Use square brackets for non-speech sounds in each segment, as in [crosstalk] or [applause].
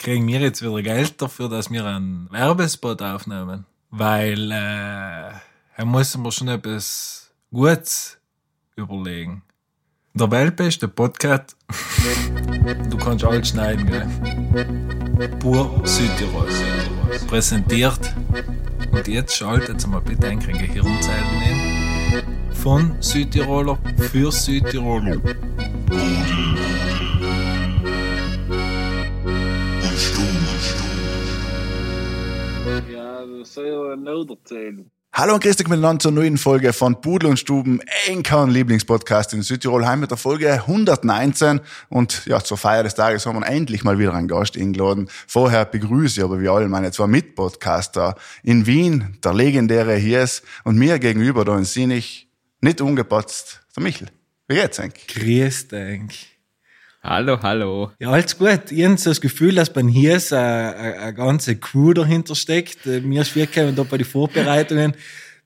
kriegen wir jetzt wieder Geld dafür, dass wir einen Werbespot aufnehmen. Weil äh, da müssen wir schon etwas Gutes überlegen. Der weltbeste Podcast. [laughs] du kannst alles schneiden, gell? Pur Südtirol. Präsentiert. Und jetzt schaltet mal bitte ein Gehirnzeilen hin. Von Südtiroler für Südtiroler. Ja, das soll ja nicht erzählen. Hallo und grüß dich miteinander zur neuen Folge von Pudel und Stuben, Enkern Lieblingspodcast in Südtirol, heim mit der Folge 119 und ja, zur Feier des Tages haben wir endlich mal wieder einen Gast eingeladen. Vorher begrüße ich aber wie alle meine zwei Mitpodcaster in Wien, der legendäre Hies und mir gegenüber da in Sinich, nicht ungepatzt, der Michel. Wie geht's eigentlich? Grüß dich. Hallo, hallo. Ja, alles gut. Ich habe so das Gefühl, dass bei hier ist eine, eine ganze Crew dahinter steckt. Äh, Mir ist wirklich da bei den Vorbereitungen,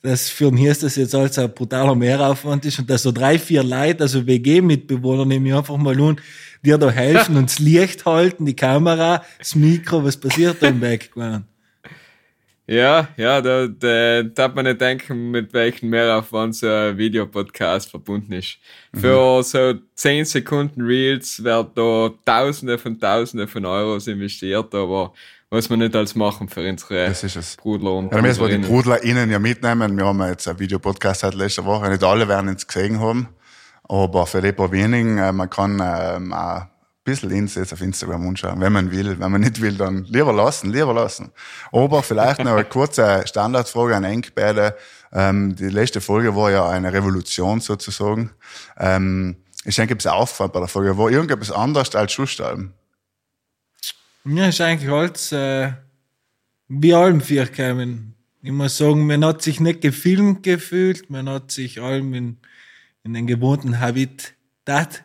dass für den Hirs das jetzt alles ein brutaler Mehraufwand ist und dass so drei, vier Leute, also WG-Mitbewohner, nehme ich einfach mal an, dir da helfen [laughs] und das Licht halten, die Kamera, das Mikro, was passiert da im Background? Ja, ja, da, da darf man nicht denken, mit welchem Mehraufwand so ein Videopodcast verbunden ist. Für so 10 Sekunden Reels werden da Tausende von Tausende von Euros investiert, aber was wir nicht alles machen für unsere Das ist es. Brudler und Ja, dann müssen wir die Brudlerinnen. Ja mitnehmen. Wir haben ja jetzt ein Videopodcast seit letzter Woche. Nicht alle werden es gesehen haben. Aber für die paar wenigen, äh, man kann ähm, auch bisschen ins jetzt auf Instagram anschauen, wenn man will. Wenn man nicht will, dann lieber lassen, lieber lassen. Aber vielleicht noch eine kurze Standardfrage an Enk beide. Ähm, die letzte Folge war ja eine Revolution sozusagen. Ähm, ich denke, es ist aufgefallen bei der Folge. War irgendetwas anders als Schusstalben? Ja, ist eigentlich alles äh, wie allem vier gekommen. Ich muss sagen, man hat sich nicht gefilmt gefühlt, man hat sich allem in, in den gewohnten Habitat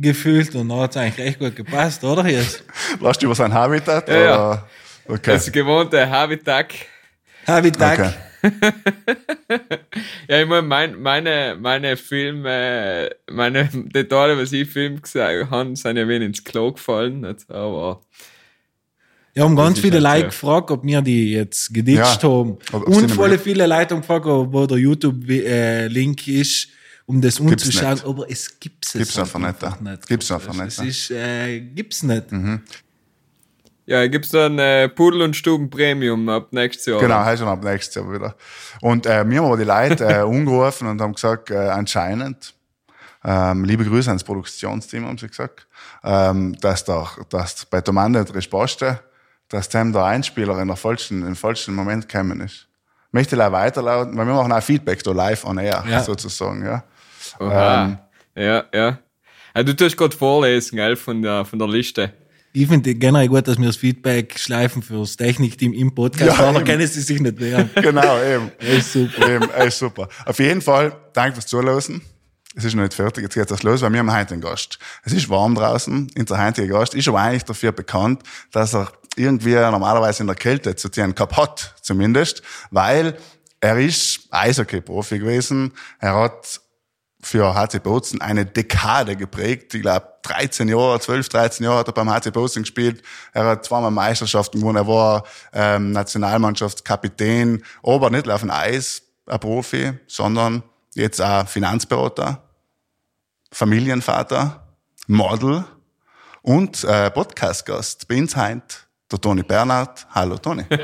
gefühlt und da hat es eigentlich recht gut gepasst, oder? Jetzt? Lasst du über sein Habitat? Ja, ja. Okay. Das gewohnte Habitat. Habitat. okay. [laughs] Ja, ich meine, mein, meine, meine Filme, meine Details, was ich Film gesagt habe, sind ja wenig ins Klo gefallen, aber Ja, haben ganz viele halt Leute gefragt, ob wir die jetzt geditscht Ja. haben. Und voll viele Leute haben gefragt, wo der YouTube-Link ist, um das nicht. Aber es gibt es Gibt's einfach nicht, ja. Gibt's einfach nicht, Es ist, äh, gibt's nicht. ja, gibt's dann äh, Pudel und Stuben Premium ab nächstes Jahr. Genau, heißt schon ab nächstes Jahr wieder. Und äh, wir haben aber die Leute äh, [laughs] angerufen und haben gesagt, äh, anscheinend, ähm, liebe Grüße ans Produktionsteam, haben sie gesagt, ähm, dass, der, dass bei der Mann nicht Resposte, dass dem der Einspieler in der falschen, im falschen Moment gekommen ist. Möchte ich weiterlauten, weil wir machen auch Feedback da live on air, Ja. sozusagen, ja. Ähm. ja, ja. ja. Du tust gerade vorlesen, gell, von der, von der Liste. Ich finde generell gut, dass wir das Feedback schleifen für das Technikteam im Podcast. Ja, eben. können sie sich nicht wehren. [laughs] Genau, eben. ist super. Eben, ey, super. Auf jeden Fall, danke fürs Zuhören. Es ist noch nicht fertig, jetzt geht das los, weil wir haben heute einen Gast. Es ist warm draußen, unser heutiger Gast ist aber eigentlich dafür bekannt, dass er irgendwie normalerweise in der Kälte zu tun gehabt hat, zumindest, weil er ist Eishockey-Profi gewesen. Er hat für HC Bozen eine Dekade geprägt. Ich glaube, 13 Jahre, 12, 13 Jahre hat er beim HC Bozen gespielt. Er hat zweimal Meisterschaften gewonnen. Er war ähm, Nationalmannschaftskapitän, aber nicht auf dem Eis ein Profi, sondern jetzt auch Finanzberater, Familienvater, Model und äh, Podcast-Gast. Bei der Toni Bernhard. Hallo Toni. [laughs]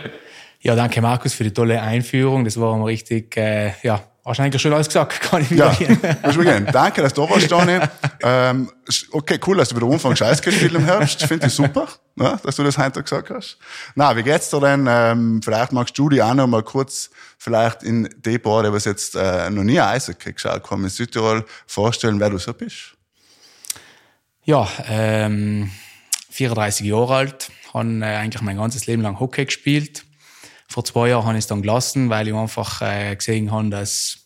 Ja, danke Markus für die tolle Einführung. Das war mal richtig, äh, ja, hast du eigentlich schon alles gesagt, [laughs] kann ich Ja, wieder [laughs] muss ich gehen. Danke, dass du da warst, Toni. [laughs] Ähm, okay, cool, dass du wieder anfängst, Eishockey spielen im Herbst. Finde ich super, ja, dass du das heute gesagt hast. Na, wie geht's dir denn? Ähm, vielleicht magst du dich auch noch mal kurz vielleicht in die paar, die was jetzt äh, noch nie Eishockey geschaut haben in Südtirol, vorstellen, wer du so bist. Ja, ähm, 34 Jahre alt, habe äh, eigentlich mein ganzes Leben lang Hockey gespielt. Vor zwei Jahren habe ich es dann gelassen, weil ich einfach äh, gesehen habe, dass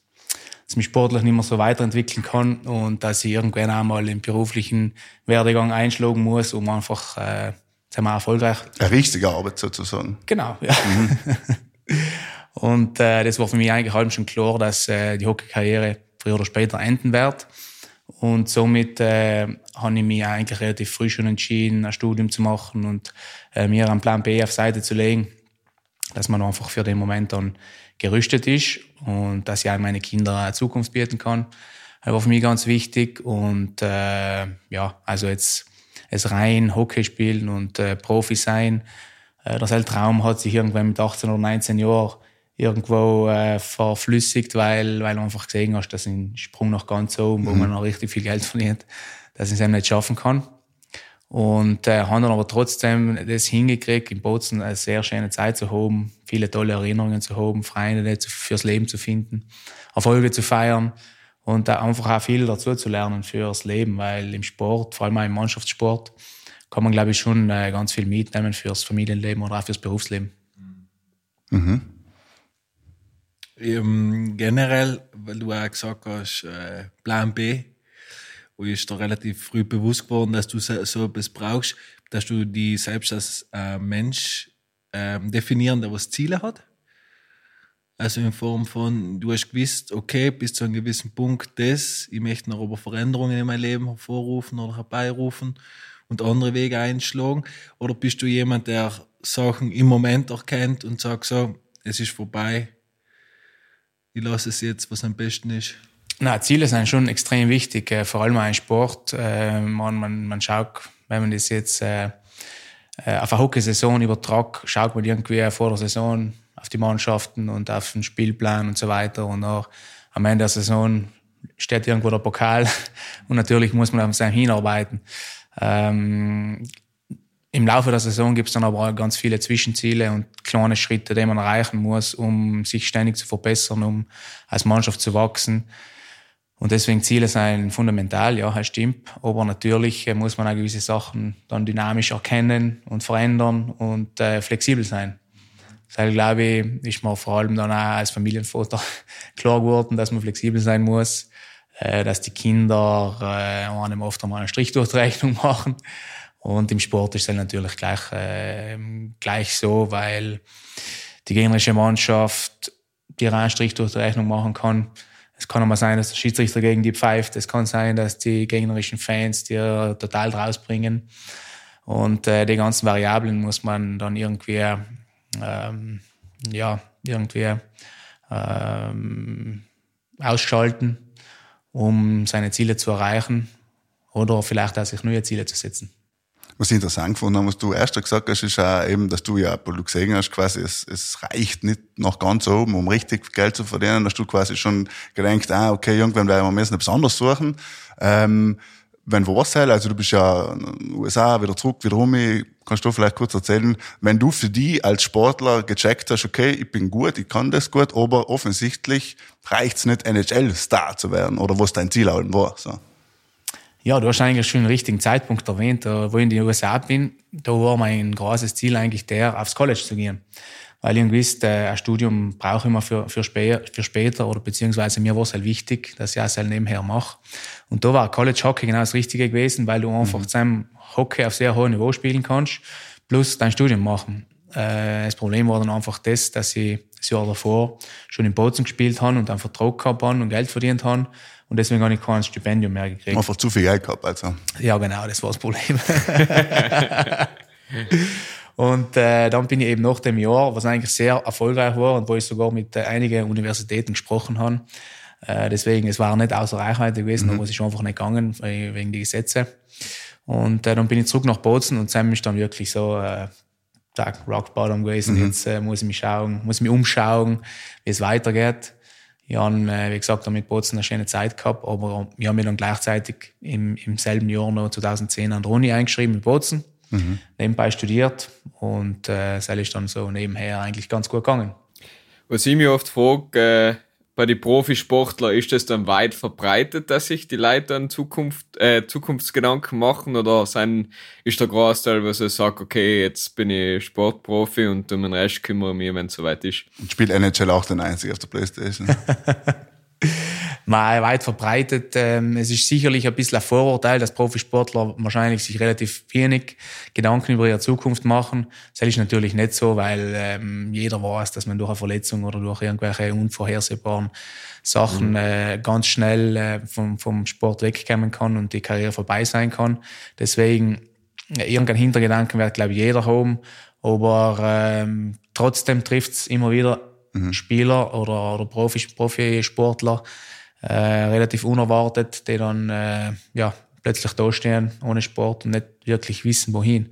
dass ich mich sportlich nicht mehr so weiterentwickeln kann und dass ich irgendwann einmal im beruflichen Werdegang einschlagen muss, um einfach äh, sagen wir, erfolgreich Eine richtige Arbeit sozusagen. Genau, ja. [laughs] und äh, das war für mich eigentlich halb schon klar, dass äh, die Hockeykarriere früher oder später enden wird. Und somit äh, habe ich mich eigentlich relativ früh schon entschieden, ein Studium zu machen und äh, mir einen Plan B auf Seite zu legen, dass man einfach für den Moment dann gerüstet ist und dass ich auch meine Kinder eine Zukunft bieten kann. Das war für mich ganz wichtig und äh, ja, also jetzt es rein Hockey spielen und äh, Profi sein. Äh, der Traum hat sich irgendwann mit 18 oder 19 Jahren irgendwo äh, verflüssigt, weil, weil du einfach gesehen hast, dass ein Sprung nach ganz oben, wo mhm. man noch richtig viel Geld verdient, dass ich es eben nicht schaffen kann. Und äh, haben dann aber trotzdem das hingekriegt, in Bozen eine sehr schöne Zeit zu haben, viele tolle Erinnerungen zu haben, Freunde fürs Leben zu finden, Erfolge zu feiern und da einfach auch viel dazu zu lernen fürs Leben, weil im Sport, vor allem auch im Mannschaftssport, kann man, glaube ich, schon äh, ganz viel mitnehmen fürs Familienleben oder auch fürs Berufsleben. Mhm. Ähm, generell, weil du auch gesagt hast, äh, Plan B, wo ist da relativ früh bewusst geworden, dass du so, etwas brauchst, dass du die selbst als äh, Mensch äh, definieren, der was Ziele hat. Also in Form von, du hast gewusst, okay, bis zu einem gewissen Punkt das, ich möchte noch aber Veränderungen in meinem Leben hervorrufen oder herbeirufen und andere Wege einschlagen. Oder bist du jemand, der Sachen im Moment erkennt und sagt so, es ist vorbei, ich lasse es jetzt, was am besten ist? Na, Ziele sind schon extrem wichtig, äh, vor allem auch im Sport. Äh, man, man, man schaut, wenn man das jetzt äh, äh auf eine Hockeysaison übertragt, schaut man irgendwie vor der Saison auf die Mannschaften und auf den Spielplan und so weiter. Und auch am Ende der Saison steht irgendwo der Pokal [laughs] und natürlich muss man auf sein hinarbeiten. Ähm, im Laufe der Saison gibt es dann aber auch ganz viele Zwischenziele und kleine Schritte, die man erreichen muss, um sich ständig zu verbessern, um als Mannschaft zu wachsen. Und deswegen Ziele sind fundamental, ja, das stimmt. Aber natürlich äh, muss man auch gewisse Sachen dann dynamisch erkennen und verändern und äh, flexibel sein. Das glaube ich, ist mir vor allem dann auch als Familienvater [laughs] klar geworden, dass man flexibel sein muss, äh, dass die Kinder äh, einem oft einmal eine Strichdurchrechnung [laughs] machen und im Sport ist es natürlich gleich, äh, gleich so, weil die gegnerische Mannschaft dir einen Strich durch die Rechnung machen kann. Es kann auch mal sein, dass der Schiedsrichter gegen die pfeift. Es kann sein, dass die gegnerischen Fans dir total rausbringen. Und äh, die ganzen Variablen muss man dann irgendwie, ähm, ja, irgendwie ähm, ausschalten, um seine Ziele zu erreichen oder vielleicht auch sich neue Ziele zu setzen was ich interessant gefunden habe, was du erst gesagt hast, ist auch eben, dass du ja, wo du gesehen hast, quasi, es, es reicht nicht noch ganz oben, um richtig Geld zu verdienen, dass du quasi schon gedacht, ah, okay, irgendwann werden wir müssen etwas anderes suchen. Ähm, wenn was sein, also du bist ja USA, wieder zurück, wieder rum, kannst du vielleicht kurz erzählen, wenn du für die als Sportler gecheckt hast, okay, ich bin gut, ich kann das gut, aber offensichtlich reicht's nicht, NHL-Star zu werden, oder was dein Ziel auch war, so. Ja, du hast eigentlich schon den richtigen Zeitpunkt erwähnt. Wo ich in die USA bin, da war mein großes Ziel eigentlich der, aufs College zu gehen. Weil ich wusste, ein Studium brauche ich immer für, für, später, für später oder beziehungsweise mir war es halt wichtig, dass ich es halt nebenher mache. Und da war College Hockey genau das Richtige gewesen, weil du einfach mhm. zusammen Hockey auf sehr hohem Niveau spielen kannst, plus dein Studium machen. Äh, das Problem war dann einfach das, dass ich das Jahr davor schon in Bozen gespielt habe und einen Vertrag gehabt habe und Geld verdient habe und deswegen habe ich kein Stipendium mehr gekriegt. Einfach zu viel Geld gehabt, also. Ja, genau, das war das Problem. [laughs] und äh, dann bin ich eben nach dem Jahr, was eigentlich sehr erfolgreich war und wo ich sogar mit äh, einigen Universitäten gesprochen habe, äh, deswegen, es war nicht außer Reichweite gewesen, mhm. da muss ich einfach nicht gegangen, wegen die Gesetze. Und äh, dann bin ich zurück nach Bozen und Sam ist dann wirklich so, äh, Rock Bottom gewesen. Mhm. Jetzt äh, muss ich mich schauen, muss ich mich umschauen, wie es weitergeht. Ich habe, äh, wie gesagt, mit Bozen eine schöne Zeit gehabt, aber ich habe mich dann gleichzeitig im, im selben Jahr noch 2010 an die Uni eingeschrieben in Bozen, mhm. nebenbei studiert und äh, das ist dann so nebenher eigentlich ganz gut gegangen. Was ich mich oft frage, äh bei den Profisportlern ist das dann weit verbreitet, dass sich die Leute dann Zukunft, äh, Zukunftsgedanken machen oder sein, ist der Großteil, was er sagt, okay, jetzt bin ich Sportprofi und um den Rest kümmere ich mich, wenn es soweit ist. Und spielt NHL auch den einzigen auf der Playstation? [laughs] mal weit verbreitet. Ähm, es ist sicherlich ein bisschen ein Vorurteil, dass Profisportler wahrscheinlich sich relativ wenig Gedanken über ihre Zukunft machen. Das ist natürlich nicht so, weil ähm, jeder weiß, dass man durch eine Verletzung oder durch irgendwelche unvorhersehbaren Sachen mhm. äh, ganz schnell äh, vom, vom Sport wegkommen kann und die Karriere vorbei sein kann. Deswegen, ja, irgendein Hintergedanken wird, glaube ich, jeder haben. Aber ähm, trotzdem trifft es immer wieder mhm. Spieler oder, oder Profi, Profisportler äh, relativ unerwartet, die dann äh, ja, plötzlich da stehen ohne Sport und nicht wirklich wissen, wohin.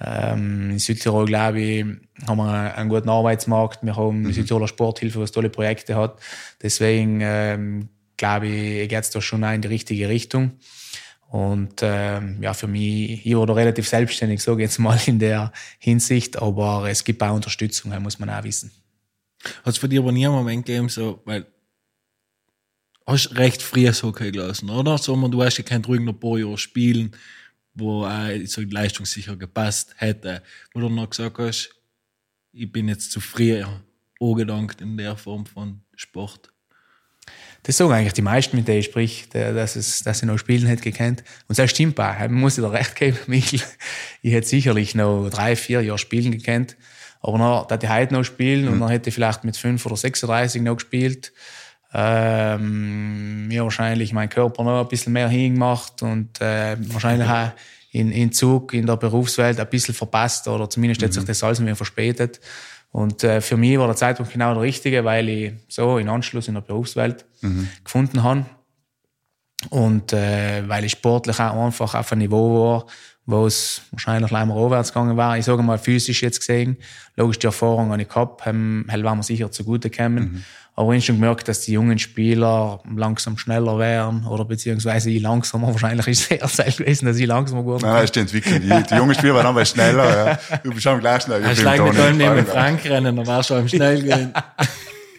Ähm, in Südtirol, glaube ich, haben wir einen guten Arbeitsmarkt. Wir haben mhm. Südtiroler Sporthilfe, was tolle Projekte hat. Deswegen, ähm, glaube ich, geht es da schon in die richtige Richtung. Und ähm, ja, für mich, ich wurde relativ selbstständig, so jetzt mal in der Hinsicht, aber es gibt auch Unterstützung, muss man auch wissen. Hat es für dich aber nie einen Moment gegeben, so, weil hast recht früh Hockey gelassen, oder? So, du hast ja kein ruhig noch ein paar Jahre spielen wo auch so leistungssicher gepasst hätte, wo du noch gesagt hast, ich bin jetzt zu früh angedankt in der Form von Sport. Das sagen eigentlich die meisten, mit denen ich sprich, dass, es, dass sie noch spielen hätte gekannt. Und das stimmt auch. Man muss dir recht geben, [laughs] Michael. Ich hätte sicherlich noch drei, vier Jahre spielen gekannt. Aber dann hätte ich heute noch spielen mhm. und dann hätte ich vielleicht mit 5 oder 36 noch gespielt. Ähm, mir wahrscheinlich mein Körper noch ein bisschen mehr hingemacht und äh, wahrscheinlich auch in, in Zug in der Berufswelt ein bisschen verpasst oder zumindest mhm. hat sich das alles mehr verspätet. Und äh, für mich war der Zeitpunkt genau der richtige, weil ich so in Anschluss in der Berufswelt mhm. gefunden habe. Und äh, weil ich sportlich auch einfach auf einem Niveau war, wo es wahrscheinlich leider aufwärts gegangen war. Ich sage mal physisch jetzt gesehen. Logisch, die Erfahrung habe ich gehabt, haben, waren wir sicher zugute gekommen. Mhm. Aber ich habe schon gemerkt, dass die jungen Spieler langsam schneller wären oder beziehungsweise ich langsamer. [laughs] Wahrscheinlich ist es eher Zeit gewesen, dass ich langsamer geworden bin. Nein, ist die Entwicklung. Die, die jungen Spieler waren aber schneller. Ja. Du bist schon gleich schnell. Hast du mit einem neben Frank rennen, dann warst du am schnell gehen.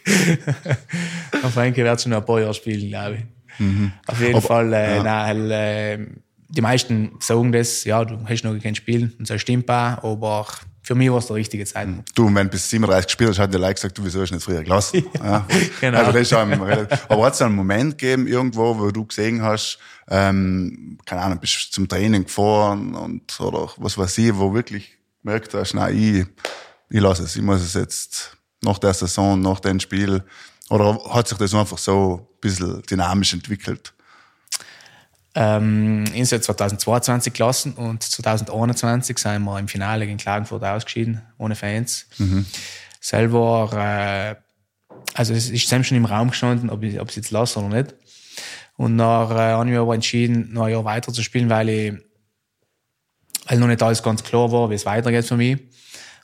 [laughs] Frankie wird schon noch ein paar Jahre spielen, glaube ich. Mhm. Auf jeden aber, Fall, äh, ja. nein, äh, die meisten sagen das, ja, du hast noch kein Spiel und das stimmt auch, aber für mich war es der richtige Zeitpunkt. Du, wenn du bis 37 gespielt hast, hat der Leute gesagt, du, wieso hast du nicht früher gelassen? [laughs] ja. genau. Also das ist aber hat es einen Moment gegeben irgendwo, wo du gesehen hast, ähm, keine Ahnung, bist zum Training gefahren und, oder was weiß ich, wo wirklich merkt hast, nein, ich, ich lasse es, ich muss es jetzt nach der Saison, nach dem Spiel, oder hat sich das einfach so ein bisschen dynamisch entwickelt? Ähm, ins Jahr 2022 gelassen und 2021 sind wir im Finale gegen Klagenfurt ausgeschieden, ohne Fans. Mhm. Selber, äh, also es ist schon im Raum gestanden, ob ich, es jetzt lasse oder nicht. Und dann äh, habe ich mich aber entschieden, noch ein Jahr weiter zu spielen, weil ich weil noch nicht alles ganz klar war, wie es weitergeht für mich.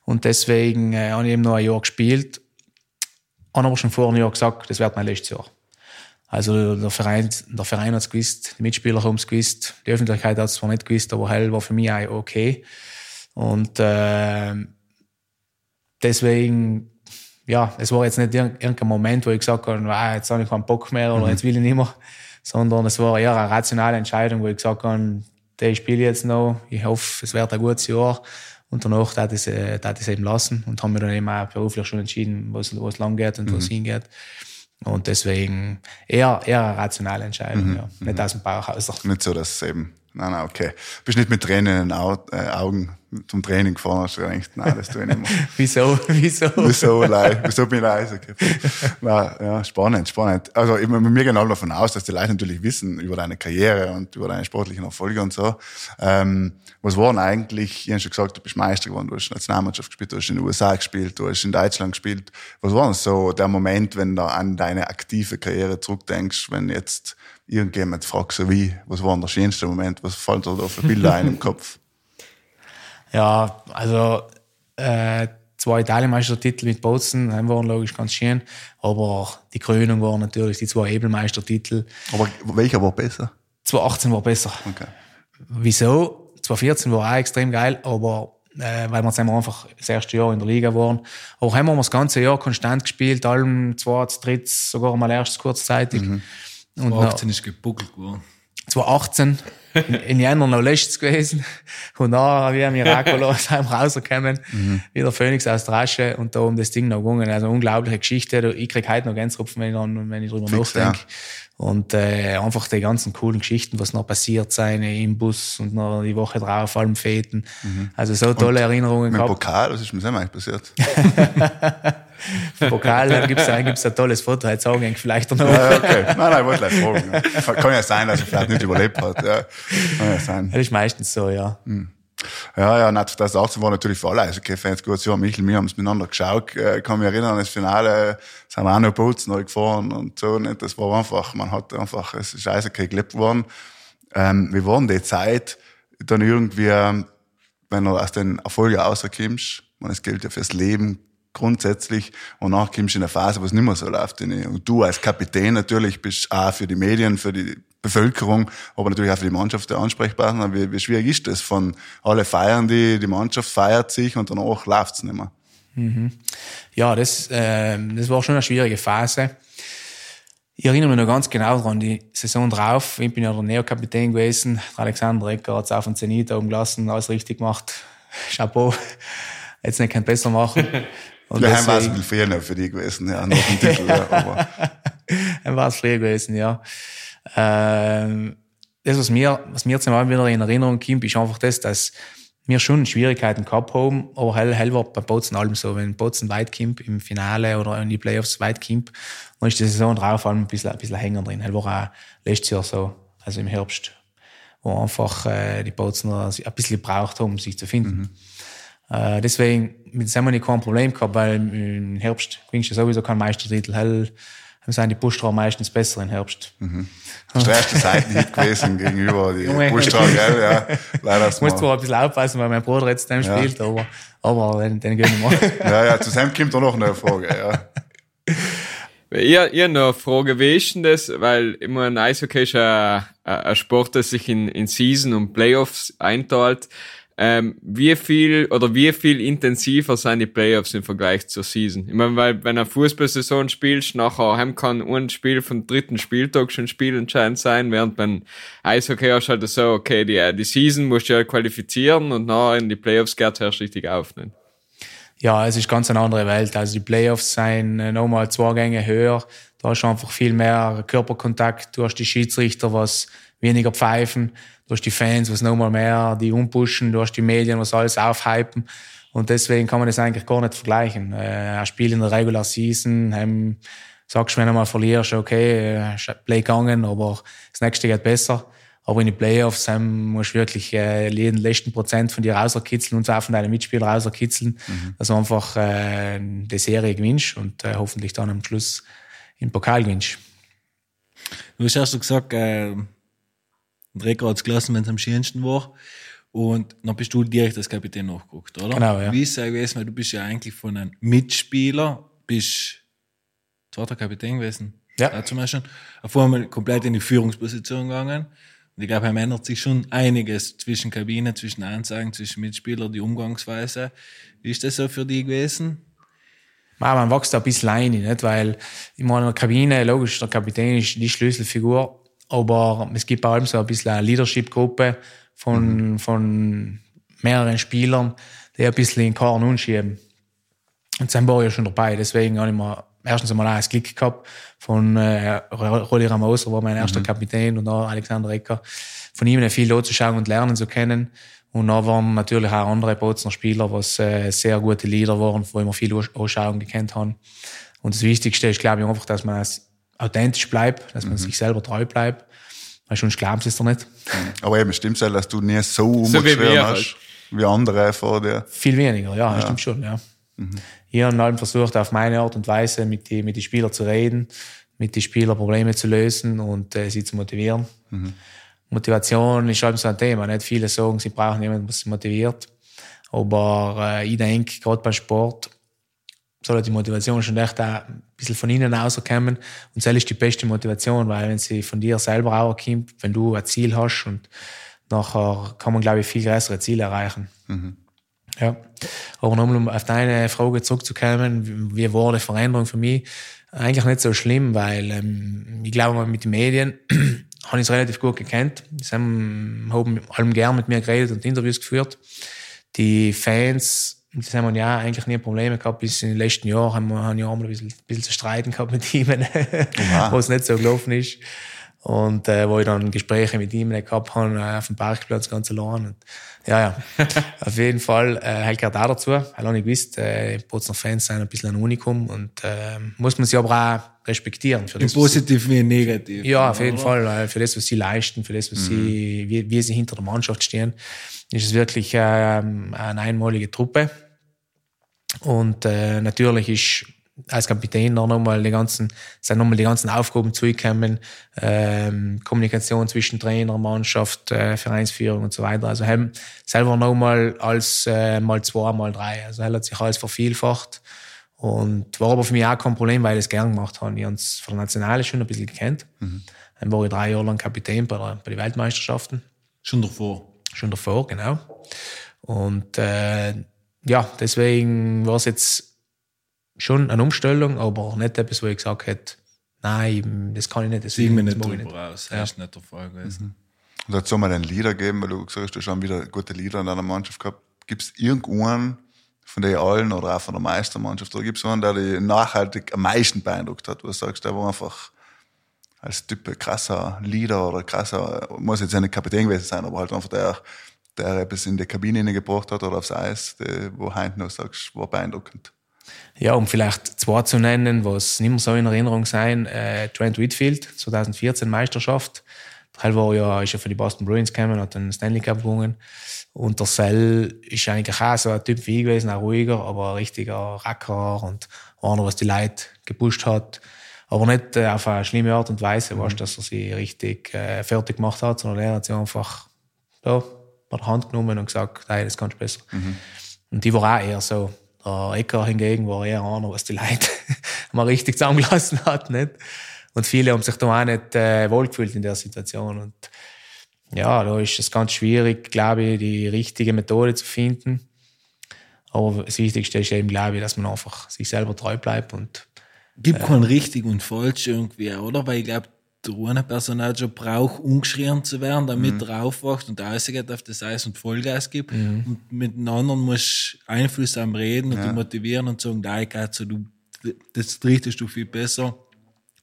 Und deswegen äh, habe ich eben noch ein Jahr gespielt. Habe aber schon vor einem Jahr gesagt, das wird mein letztes Jahr. Also der Verein, der Verein hat es gewusst, die Mitspieler haben es gewusst, die Öffentlichkeit hat es zwar nicht gewusst, aber hell war für mich auch okay. Und äh, deswegen, ja, es war jetzt nicht irgendein Moment, wo ich gesagt habe, wow, jetzt habe ich keinen Bock mehr oder mhm. jetzt will ich nicht mehr, sondern es war eher eine rationale Entscheidung, wo ich gesagt habe, der spiele jetzt noch, ich hoffe, es wird ein gutes Jahr. Und danach tat ich es eben lassen und haben mir dann eben auch beruflich schon entschieden, wo es, lang geht und mhm. wo es hingeht. Und deswegen eher, eher eine rationale Entscheidung, mhm. ja. Nicht mhm. aus dem Bauch raus. Nicht so, dass eben, nein, nein, okay. Bist nicht mit Tränen in den äh, Augen zum Training gefahren, hast du gedacht, nein, das tue ich nicht mehr. wieso, wieso? wieso, leid, wieso bin ich leise? nein, ja, spannend, spannend. Also, ich, mir gehen alle davon aus, dass die Leute natürlich wissen über deine Karriere und über deine sportlichen Erfolge und so. Ähm, was waren eigentlich, ich habe schon gesagt, du bist Meister geworden, du hast Nationalmannschaft gespielt, du hast in den USA gespielt, du hast in Deutschland gespielt. Was war so der Moment, wenn du an deine aktive Karriere zurückdenkst, wenn jetzt irgendjemand fragt, so wie, was war der schönste Moment, was fällt dir da für Bilder ein im Kopf? [laughs] Ja, also äh, zwei Italienmeistertitel mit Bozen waren logisch ganz schön, aber die Krönung war natürlich die zwei Ebelmeistertitel. Aber welcher war besser? 2018 war besser. Okay. Wieso? 2014 war auch extrem geil, aber äh, weil wir jetzt einfach das erste Jahr in der Liga waren. Aber haben wir das ganze Jahr konstant gespielt, allem zweites, drittes, sogar mal erstes kurzzeitig. Mhm. 2018 ist gebuckelt geworden. 2018 in, Jänner noch letztes gewesen. Und dann wie ein Miraculos [laughs] heim rausgekommen, mhm. wie der Phoenix aus der Asche und da um das Ding noch gegangen. Also unglaubliche Geschichte. Ich krieg heute noch Gänseropfen, wenn ich, wenn ich drüber Fix, nachdenke. Ja. Und äh, einfach die ganzen coolen Geschichten, was noch passiert sein im Bus und noch die Woche drauf, vor allem Feten. Also so tolle Erinnerungen Mit gehabt. Pokal, was ist mit dem eigentlich passiert? [laughs] Pokal, da gibt's ein, gibt's ein tolles Foto, heute sagen ich vielleicht noch. Ja, okay. Nein, nein, ich wollte gleich fragen. Kann ja sein, dass er vielleicht nicht überlebt hat. Ja. Kann ja sein. Das ist meistens so, ja. Ja, ja, nein, 2018 war natürlich für alle Eishockey-Fans gut. So, Michel, wir haben es miteinander geschaut. Äh, Ich kann mich erinnern, das Finale sind wir auch noch Boots neu gefahren und so. Nicht? Das war einfach, man hat einfach, es ist Eishockey gelebt worden. Ähm, wie war denn die Zeit dann irgendwie, wenn du aus den Erfolgen rauskommst? Man, es gilt ja fürs Leben grundsätzlich und nachher kommst du in eine Phase, wo es nicht mehr so läuft. Und du als Kapitän natürlich bist auch für die Medien, für die Bevölkerung, aber natürlich auch für die Mannschaft der Ansprechpartner. Wie, wie schwierig ist das? Von alle feiern die, die Mannschaft feiert sich und danach läuft's nicht mehr. Ja, das, äh, das war schon eine schwierige Phase. Ich erinnere mich noch ganz genau daran, die Saison drauf. Ich bin ja der Neokapitän gewesen. Der Alexander Ecker hat es auf den Zenit oben gelassen, alles richtig gemacht. [laughs] Chapeau. Jetzt nicht kein besser machen. [laughs] Und Ja, heim war es ein bisschen früher für die gewesen, ja, nach dem Titel, ja, aber, [laughs] Dann war es früher gewesen, ja. Ähm, das, was mir, was mir zumal wieder in Erinnerung kommt, ist einfach das, dass wir schon Schwierigkeiten gehabt haben, aber hell, hell war bei Bozen allem so. Wenn Bozen weit kommt im Finale oder in die Playoffs weit kommt, dann ist die Saison drauf allem ein bisschen, ein bisschen hänger drin. Hell war auch letztes Jahr so, also im Herbst, wo einfach äh, die Bozener ein bisschen gebraucht haben, um sich zu finden. Äh, deswegen, mit dem haben wir nicht kein Problem gehabt, weil im Herbst gewinnst du sowieso keinen Meistertitel. Hell, haben sind die Buschtrau meistens besser im Herbst. das ist der erste Seitenhieb gewesen [laughs] gegenüber die Junge. Buschtrag, gell, ja, leider Ich muss zwar ein bisschen aufpassen, weil mein Bruder jetzt dem Ja. spielt, aber, aber den, den gönnen wir. [laughs] Ja, ja, zu Sam kommt da noch eine Frage, ja. [laughs] Ihr, ihr noch eine Frage, wie ist denn das? Weil immer ein Eishockey ist ein, ein ein Sport, der sich in, in Season und Playoffs einteilt. Ähm, wie viel oder wie viel intensiver sind die Playoffs im Vergleich zur Season? Ich meine, weil wenn eine Fußballsaison spielst, nachher heim kann ein Spiel vom dritten Spieltag schon spielentscheidend sein, während beim Eishockey hast du halt so, okay, die, die Season musst du ja qualifizieren und nachher in die Playoffs geht erst richtig aufnehmen. Ja, es ist ganz eine andere Welt. Also die Playoffs sind äh, nochmal zwei Gänge höher. Da hast du einfach viel mehr Körperkontakt. Du hast die Schiedsrichter, was weniger pfeifen. Du hast die Fans, was nochmal mehr die umpushen. Du hast die Medien, was alles aufhypen. Und deswegen kann man das eigentlich gar nicht vergleichen. Äh, ein Spiel in der Regular Season, ähm, sagst du, wenn du mal verlierst, okay, äh, Play gegangen, aber das nächste geht besser. Aber in den Playoffs ähm, musst du wirklich äh, jeden letzten Prozent von dir rauskitzeln und auch von deinen Mitspielern rauskitzeln, dass du einfach äh, die Serie gewinnst und äh, hoffentlich dann am Schluss im Pokal gewinnst. Du hast erst so gesagt, äh, der Recker hat es gelassen, wenn es am schönsten war. Und dann bist du direkt als Kapitän nachgeguckt, oder? Genau, ja. Wie ist es gewesen? Weil du bist ja eigentlich von einem Mitspieler, bist zweiter Kapitän gewesen. Ja. Da zum Beispiel. Auf einmal komplett in die Führungsposition gegangen. Und ich glaube, er ändert sich schon einiges zwischen Kabine, zwischen Ansagen, zwischen Mitspielern, die Umgangsweise. Wie ist das so für dich gewesen? Ja, man wächst da ein bisschen rein, nicht? Weil in meiner Kabine, logisch, der Kapitän ist die Schlüsselfigur, aber es gibt auch so ein bisschen eine Leadership-Gruppe von, von mehreren Spielern, die ein bisschen in den Karren anschieben. Und dann war ich ja schon dabei, deswegen habe ich mir erstens einmal auch das Glück gehabt von äh, Rolli Ramoser, war mein erster Kapitän, und dann Alexander Ecker, von ihm viel anzuschauen und lernen zu kennen. Und dann waren natürlich auch andere Bozner Spieler, was äh, sehr gute Leader waren, wo ich mir viel anschauen gekannt haben. Und das Wichtigste ist, glaube ich, einfach, dass man authentisch bleibt, dass man sich selber treu bleibt. Weil sonst glauben sie es doch nicht. Aber eben, stimmt ja, dass du nie so So umgeschweren wir hast, wie andere vor dir. Viel weniger, ja, stimmt schon, ja. Ich habe halt versucht, auf meine Art und Weise mit den mit die Spielern zu reden, mit den Spielern Probleme zu lösen und äh, sie zu motivieren. Motivation ist halt so ein Thema. Nicht viele sagen, sie brauchen jemanden, der sie motiviert. Aber äh, ich denke, gerade beim Sport soll die Motivation schon echt auch ein bisschen von innen rauskommen. Und das ist die beste Motivation, weil wenn sie von dir selber rauskommt, wenn du ein Ziel hast und nachher kann man, glaube ich, viel größere Ziele erreichen. Ja. Aber nochmal, um auf deine Frage zurückzukommen, wie war die Veränderung für mich? Eigentlich nicht so schlimm, weil ähm, ich glaube, mit den Medien [clears throat] habe ich es relativ gut gekannt. Sie haben, haben allem gern mit mir geredet und Interviews geführt. Die Fans Und das haben wir ja eigentlich nie Probleme gehabt. Bis in den letzten Jahren haben wir, haben wir auch mal ein bisschen, ein bisschen zu streiten gehabt mit [laughs] ihm, wo es nicht so gelaufen ist. Und äh, wo ich dann Gespräche mit ihm gehabt habe, äh, auf dem Parkplatz ganz allein. Und, ja, ja, [laughs] auf jeden Fall äh, halt gehört auch dazu. Ich habe nicht gewusst, äh, Bozener Fans sind ein bisschen ein Unikum und äh, muss man sie aber auch respektieren. Für das, Positiv wie Negativ. Ja, auf jeden oder? Fall. Weil für das, was sie leisten, für das, was mhm. sie, wie, wie sie hinter der Mannschaft stehen, ist es wirklich äh, eine einmalige Truppe. Und äh, natürlich ist als Kapitän noch nochmal die ganzen, sind nochmal die ganzen Aufgaben zugekommen, ähm, Kommunikation zwischen Trainer, Mannschaft, äh, Vereinsführung und so weiter. Also haben selber nochmal als äh, mal zwei, mal drei. Also er hat sich alles vervielfacht. Und war aber für mich auch kein Problem, weil ich es gern gemacht habe. Ich habe es von der Nationale schon ein bisschen gekannt. Mhm. Dann war ich drei Jahre lang Kapitän bei, der, bei den Weltmeisterschaften. Schon davor? Schon davor, genau. Und äh, ja, deswegen war es jetzt schon eine Umstellung, aber nicht etwas, wo ich gesagt hätte, nein, das kann ich nicht. Das Sieg mir nicht drüber nicht. raus. Das ist nicht der Fall gewesen. Mhm. Und hat es mal einen Leader gegeben, weil du gesagt hast, du hast schon wieder gute Leader in deiner Mannschaft gehabt. Gibt es irgendeinen von den allen oder auch von der Meistermannschaft, oder gibt es einen, der dich nachhaltig am meisten beeindruckt hat, wo du sagst, der war einfach als Typ krasser Leader oder krasser, muss jetzt ja nicht Kapitän gewesen sein, aber halt einfach der, der etwas in die Kabine gebracht hat oder aufs Eis, der, wo heute noch sagst, war beeindruckend. Ja, um vielleicht zwei zu nennen, was nicht mehr so in Erinnerung sein, äh, Trent Whitfield, 2014 Meisterschaft. Der war ja, ist ja für die Boston Bruins gekommen, hat den Stanley Cup gewonnen. Und der Sell ist eigentlich auch so ein Typ wie ich gewesen, auch ruhiger, aber ein richtiger Racker und einer, was die Leute gepusht hat. Aber nicht äh, auf eine schlimme Art und Weise, mhm. weißt, dass er sie richtig äh, fertig gemacht hat, sondern er hat sie einfach ja, bei der Hand genommen und gesagt, hey, das kannst du besser. Mhm. Und die war auch eher so, der Ecker hingegen war eher einer, was die Leute [laughs] mal richtig zusammengelassen hat. Nicht? Und viele haben sich da auch nicht äh, wohlgefühlt in der Situation. Und ja, da ist es ganz schwierig, glaube ich, die richtige Methode zu finden. Aber das Wichtigste ist eben, glaube ich, dass man einfach sich selber treu bleibt und Gibt äh, kein richtig und falsch irgendwie, oder? Weil ich glaube, der Personaggio braucht, umgeschrien zu werden, damit mhm. er aufwacht und rausgeht auf das Eis und Vollgas gibt. Mhm. Und mit den anderen musst du Einfluss am Reden und ja. motivieren und sagen, nein, also du, das richtest du viel besser.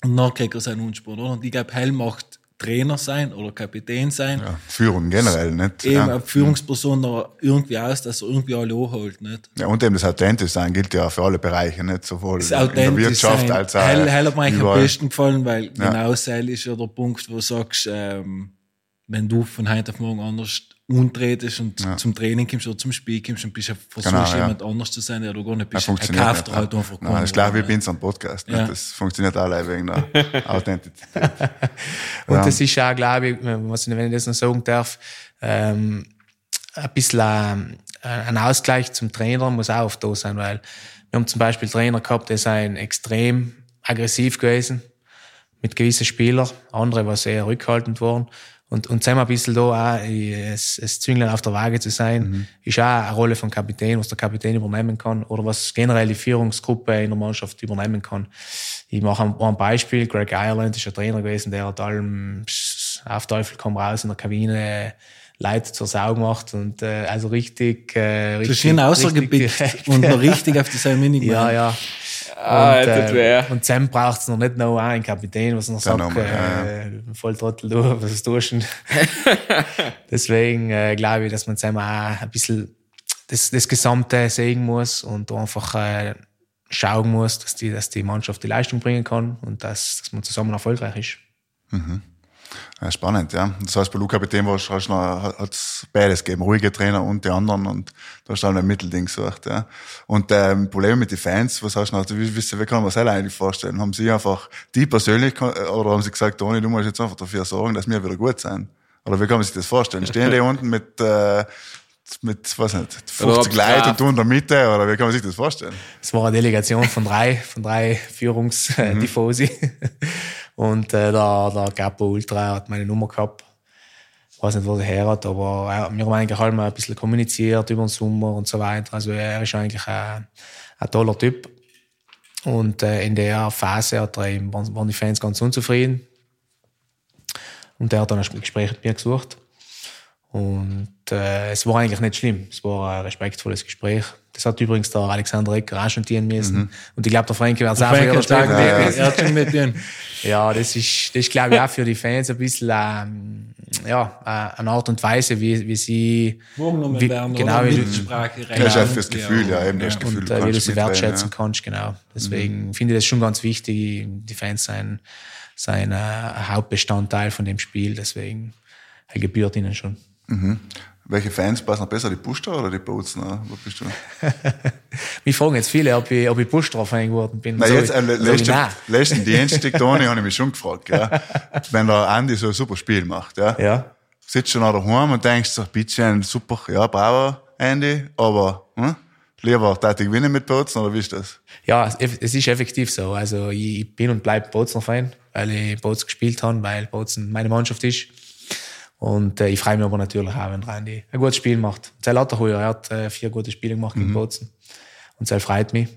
Und dann kriegt er seinen Unsport, oder? Und ich glaube, Hell macht Trainer sein oder Kapitän sein. Ja, Führung generell, nicht? Eben ja. Führungsperson da irgendwie aus, dass er irgendwie alle hochholt, nicht? Ja, und eben das authentisch sein gilt ja für alle Bereiche, nicht? Sowohl das in der Wirtschaft sein. als auch. Hell, Hell hat mir eigentlich am besten gefallen, weil ja. genau das ist ja der Punkt, wo du sagst, ähm, wenn du von heute auf morgen anders untretest und ja. zum Training kommst oder zum Spiel kommst und bist ja versuchst, genau, jemand ja. anders zu sein, der du gar nicht bist. Ja, er kauft halt einfach Nein, das ist klar wie bei unserem Podcast. Ja. Das funktioniert alle wegen der [laughs] Authentizität. und das ist auch, glaube ich, was ich, wenn ich das noch sagen darf, ähm, ein bisschen ein, ein Ausgleich zum Trainer muss auch oft da sein, weil wir haben zum Beispiel Trainer gehabt, die sind extrem aggressiv gewesen mit gewissen Spielern, andere, was eher rückhaltend waren. Und, und sind wir ein bisschen da auch, es, es Zünglein auf der Waage zu sein, mhm. ist auch eine Rolle von Kapitän, was der Kapitän übernehmen kann oder was generell die Führungsgruppe in der Mannschaft übernehmen kann. Ich mache ein, ein Beispiel. Greg Ireland ist ein Trainer gewesen, der hat allem auf Teufel komm raus in der Kabine Leute zur Sau gemacht und äh, also richtig, äh, richtig. Schön außergebickt [laughs] und noch richtig auf die Salmini Ja, ja. Ah, und, äh, und Sam braucht es noch nicht noch einen Kapitän, was noch sagt, nochmal, äh, ja. voll Trottel, du, was ist duschen. [laughs] Deswegen äh, glaube ich, dass man Sam auch ein bisschen das, das Gesamte sehen muss und einfach äh, schauen muss, dass die, dass die Mannschaft die Leistung bringen kann und dass, dass man zusammen erfolgreich ist. Mhm. Ja, spannend, ja. Das heißt, bei Luca Kapitän war es noch, hat's beides gegeben, ruhige Trainer und die anderen und da hast du halt ein Mittelding gesucht, ja. Und ähm, Probleme mit den Fans, was hast du noch, wie, wie, wie kann man sich das eigentlich vorstellen? Haben sie einfach, die persönlich, oder haben sie gesagt, Toni, du musst jetzt einfach dafür sorgen, dass wir wieder gut sein? Oder wie kann man sich das vorstellen? Stehen die [laughs] unten mit, äh, mit, was nicht, 50 Leuten und du in der Mitte, oder wie kann man sich das vorstellen? Es war eine Delegation von drei, von drei Führungstifosi. Mhm. Und äh, der, der Gapo Ultra hat meine Nummer gehabt. Ich weiß nicht, wo er her hat, aber äh, wir haben eigentlich halt mal ein bisschen kommuniziert über den Sommer und so weiter. Also er ist eigentlich ein, ein toller Typ. Und äh, in der Phase hat er eben, waren die Fans ganz unzufrieden. Und er hat dann ein Gespräch mit mir gesucht. Und äh, es war eigentlich nicht schlimm. Es war ein respektvolles Gespräch. Das hat übrigens der Alexander Ecker auch schon tun müssen. Und ich glaube, der Frankie wird es auch hat stark denen. [laughs] Ja, das ist, das ist glaube ich, auch für die Fans ein bisschen ähm, ja, äh, eine Art und Weise, wie, wie sie wie, werden, genau, oder? wie du, Mitsprache, Das ist halt fürs ja. Gefühl, ja, eben das Ja. Gefühl. und du äh, wie du sie wertschätzen ja. kannst, genau. Deswegen finde ich das schon ganz wichtig. Die Fans sind, sind äh, ein Hauptbestandteil von dem Spiel, deswegen er gebührt ihnen schon. Welche Fans passen besser, die Buster oder die Bootsner? Wo bist du? [laughs] Mich fragen jetzt viele, ob ich, ob ich Buschstrafe geworden bin. Na, So jetzt, äh, letzten, [laughs] Dienstag, Toni, habe ich mich schon gefragt, ja. Wenn der Andi so ein super Spiel macht, ja. Ja. Sitzt du noch daheim und denkst so, bitte ein super, ja, bravo, Andy, aber, hm? Lieber, ich gewinnen mit Boots, oder wie ist das? Ja, es es ist effektiv so. Also ich bin und bleibe Bozener Fan, weil ich Bozen gespielt habe, weil Bozen meine Mannschaft ist. Und äh, ich freue mich aber natürlich auch, wenn Randy ein gutes Spiel macht. Zell hat er heuer, er hat äh, vier gute Spiele gemacht gegen Bozen. Und Zell freut mich.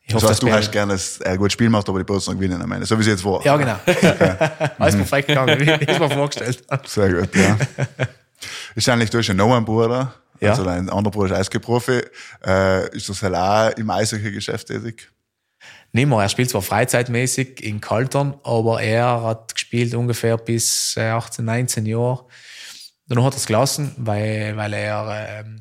Ich Das hoffe, heißt, du hast gerne, dass er ein gutes Spiel macht, aber die noch gewinnen am Ende. So wie sie jetzt war. Ja, genau. [laughs] [laughs] Alles perfekt gegangen, wie ich es mir vorgestellt habe. Sehr gut, ja. [laughs] ist eigentlich, du hast ja noch einen Bruder. Ja. Also dein anderer Bruder ist Eishockey-Profi. Äh, ist das halt auch im Eishockey-Geschäft tätig? Nicht mehr. Er spielt zwar freizeitmäßig in Kaltern, aber er hat gespielt ungefähr bis äh, 18, 19 Jahre. Dann hat er es gelassen, weil, weil er ähm,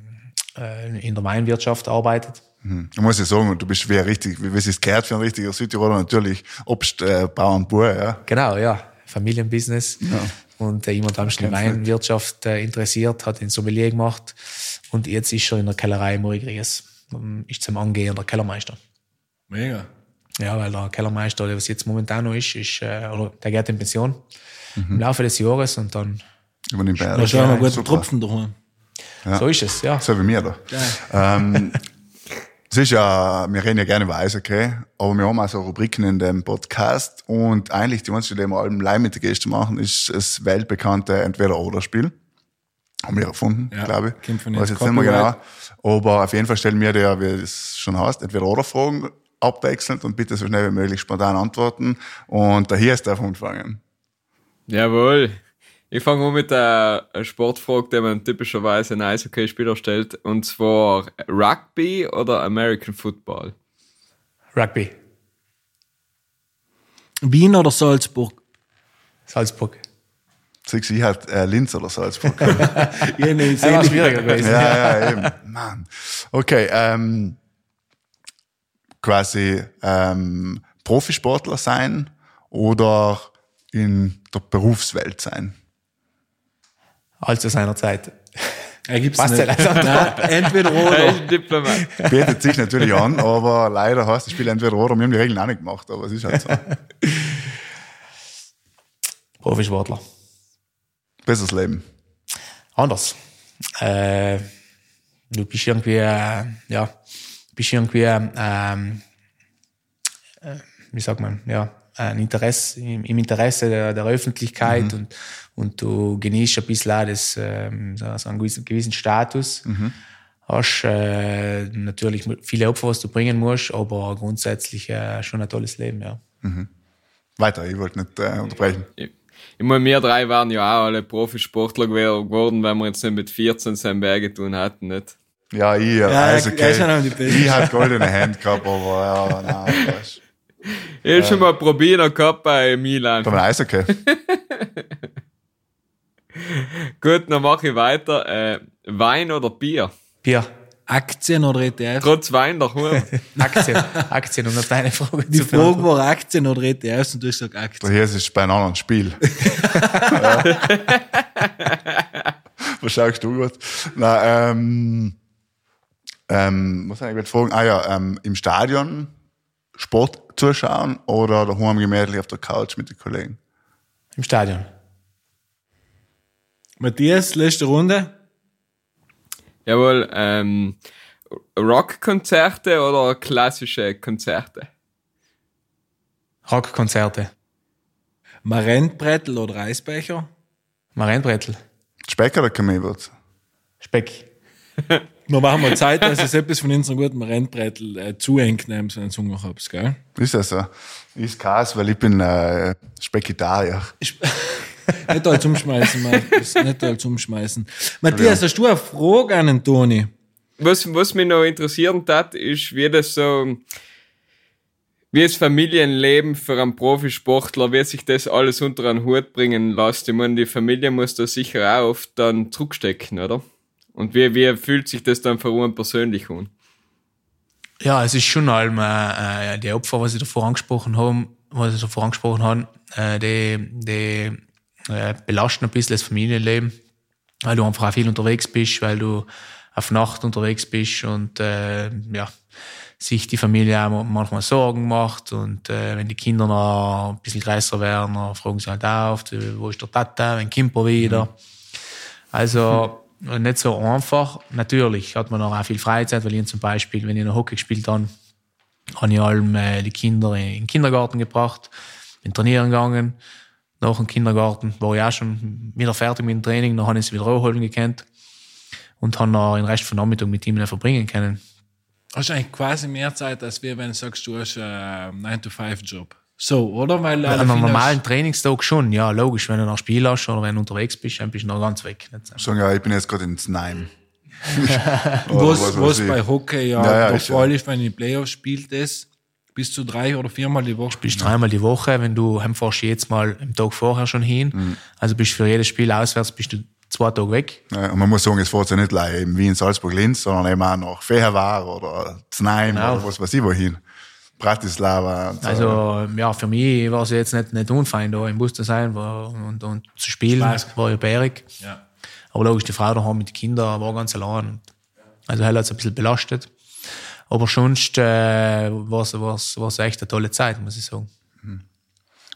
äh, in der Mainwirtschaft arbeitet. Hm. Ich muss ja sagen, du bist wie ein richtig, wie es sich gehört für ein richtiger Südtiroler, natürlich Obst, äh, Bauer, ja. Genau, ja. Familienbusiness. Und äh, jemand hat sich in der Weinwirtschaft äh, interessiert, hat den Sommelier gemacht. Und jetzt ist er in der Kellerei Morigries. Ist zum angehender Kellermeister. Mega. Ja, weil der Kellermeister, der was jetzt momentan noch ist, ist äh, oder der geht in Pension im Laufe des Jahres und dann Übernimmt er. Da schauen wir guten Super. Tropfen daheim. so ist es, ja. So wie mir da. Ähm, es ist ja, wir reden ja gerne über Eishockey, aber wir haben auch so Rubriken in dem Podcast und eigentlich die einzige, die wir allem live mit den Gästen machen, ist das weltbekannte Entweder-Oder-Spiel. Haben wir erfunden, Ja, glaube ich. kommt von Weiß jetzt nicht mehr genau. Aber auf jeden Fall stellen wir dir, wie es schon heißt, Entweder-Oder-Fragen abwechselnd und bitte so schnell wie möglich spontan antworten. Und der hier ist darf anfangen. Jawohl. Ich fange an mit der Sportfrage, die man typischerweise ein Eishockey-Spieler stellt. Und zwar Rugby oder American Football? Rugby, Wien oder Salzburg? Salzburg. Siehst du, ich halt äh, Linz oder Salzburg. [laughs] Ja, nee, Das war schwieriger gewesen. ja, ja, eben. Mann. Okay, ähm, quasi ähm, Profisportler sein oder in der Berufswelt sein. All zu seiner Zeit. Er gibt's Passt nicht. Nein, entweder Er oder. Bietet sich natürlich an, aber leider heißt das Spiel entweder oder. Wir haben die Regeln auch nicht gemacht, aber es ist halt so. [laughs] Profisportler. Besseres Leben. Anders. Äh, du bist irgendwie, äh, ja, bist irgendwie, ähm, äh, wie sagt man, ja, ein Interesse, im, im Interesse der, der Öffentlichkeit und, und du genießt ein bisschen auch das, ähm, so, einen gewissen, gewissen Status. Hast äh, natürlich viele Opfer, was du bringen musst, aber grundsätzlich äh, schon ein tolles Leben, ja. Weiter, ich wollte nicht äh, unterbrechen. Ich ich meine, wir drei waren ja auch alle Profisportler geworden, wenn wir jetzt nicht mit 14 sein Berg getan hätten, nicht? Ja, ich, ja, Ja, also, er der Besten. ich hatte goldene Hände gehabt, aber ja, nein, weißt Ich hab schon mal probiert gehabt bei Milan. Aber Eishockey. [laughs] Gut, dann mache ich weiter. Äh, Wein oder Bier? Bier, Aktien oder ETF? Trotz Wein daheim. [laughs] Aktien, Aktien, um auf deine Frage Die zu Frage war Aktien oder ETFs und du hast gesagt Aktien. Hier ist es bei einem anderen Spiel. [laughs] Was schaust du gut? Na, ähm, ähm, muss ich eigentlich fragen, ah ja, ähm, im Stadion Sport zuschauen oder daheim gemütlich auf der Couch mit den Kollegen? Im Stadion. Matthias, letzte Runde. Jawohl, ähm, Rockkonzerte oder klassische Konzerte? Rockkonzerte. Marentbrettel oder Eisbecher? Marienbrettel. Speck oder Kamelwurz? Speck. [laughs] Wir machen mal Zeit, dass es etwas von unseren guten Marentbrettel äh, zu eng nehmen, so einen Zunge hab's, gell? Ist das so? Ist Kas, weil ich bin äh, Speckitarier. [laughs] nicht alles umschmeißen, Markus. Nicht alles umschmeißen. Matthias, hast du eine Frage an den Toni? was, was mich noch interessieren hat, ist, wie das so, wie das Familienleben für einen Profisportler, wie sich das alles unter einen Hut bringen lässt. Ich meine, die Familie muss da sicher auch oft dann zurückstecken, oder? Und wie, wie fühlt sich das dann für einen persönlich an? Ja, es ist schon allem, äh, die Opfer, was ich davor angesprochen habe, was ich davor angesprochen habe, äh, die, die äh, belasten ein bisschen das Familienleben, weil du einfach auch viel unterwegs bist, weil du auf Nacht unterwegs bist und äh, ja, sich die Familie auch manchmal Sorgen macht und äh, wenn die Kinder noch ein bisschen größer werden, dann fragen sie halt auf, wo ist der Tata, wenn kommt er wieder. Mhm. Also. Nicht so einfach. Natürlich hat man auch viel Freizeit, weil ich zum Beispiel, wenn ich noch Hockey gespielt habe, habe ich allem äh, die Kinder in den Kindergarten gebracht, bin trainieren gegangen. Nach dem Kindergarten war ich auch schon wieder fertig mit dem Training, dann habe ich sie wieder holen gekannt und habe noch den Rest von Nachmittag mit ihm verbringen können. Hast du eigentlich quasi mehr Zeit, als wir, wenn du sagst, du hast einen 9-to-5-Job? So, oder? Weil An einem normalen Trainingstag schon, ja, logisch. Wenn du noch Spiel hast oder wenn du unterwegs bist, dann bist du noch ganz weg. Sagen, ja, ich bin jetzt gerade ins Nein. [laughs] was, was, was bei Hockey ja, ja, ja der Fall ist, wenn die Playoffs spielt, ist, bis zu drei oder viermal die Woche. Bist dreimal die Woche, wenn du heimfährst jetzt mal am Tag vorher schon hin. Mhm. Also bist für jedes Spiel auswärts bist du zwei Tage weg. Ja, und man muss sagen, es fährt ja nicht gleich in Wien, Salzburg, Linz, sondern eben auch nach Feherwar oder Znaim genau. oder was weiß ich wohin. Bratislava. So. Also, ja, für mich war es jetzt nicht, nicht unfein, da im Bus zu sein und, und zu spielen. Spaß. War ja bärig. Ja. Aber logisch, die Frau daheim mit den Kindern war ganz allein. Also, er hat es ein bisschen belastet. Aber sonst äh, war es echt eine tolle Zeit, muss ich sagen. Mhm.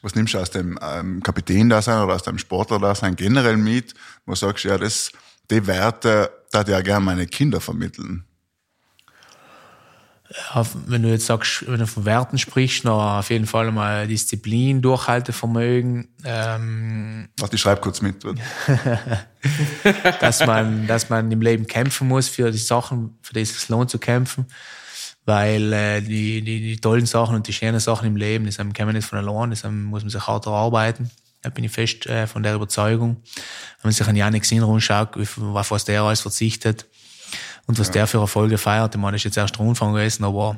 Was nimmst du aus dem ähm, Kapitän-Dasein oder aus dem Sportler-Dasein generell mit, wo du sagst, ja, das, die Werte, da ich ja gerne meine Kinder vermitteln? Wenn du jetzt sagst, wenn du von Werten sprichst, noch auf jeden Fall mal Disziplin, Durchhaltevermögen. Ähm, Warte, ich schreib kurz mit. [laughs] dass man, dass man im Leben kämpfen muss für die Sachen, für die es lohnt zu kämpfen weil äh, die, die, die tollen Sachen und die schönen Sachen im Leben, das kommen nicht von allein, das muss man sich hart erarbeiten. Da bin ich fest äh, von der Überzeugung. Wenn man sich an Janik Sinner anschaut, auf was der alles verzichtet und was ja. der für Erfolge feiert, ich meine, ist jetzt erst der Anfang gewesen, aber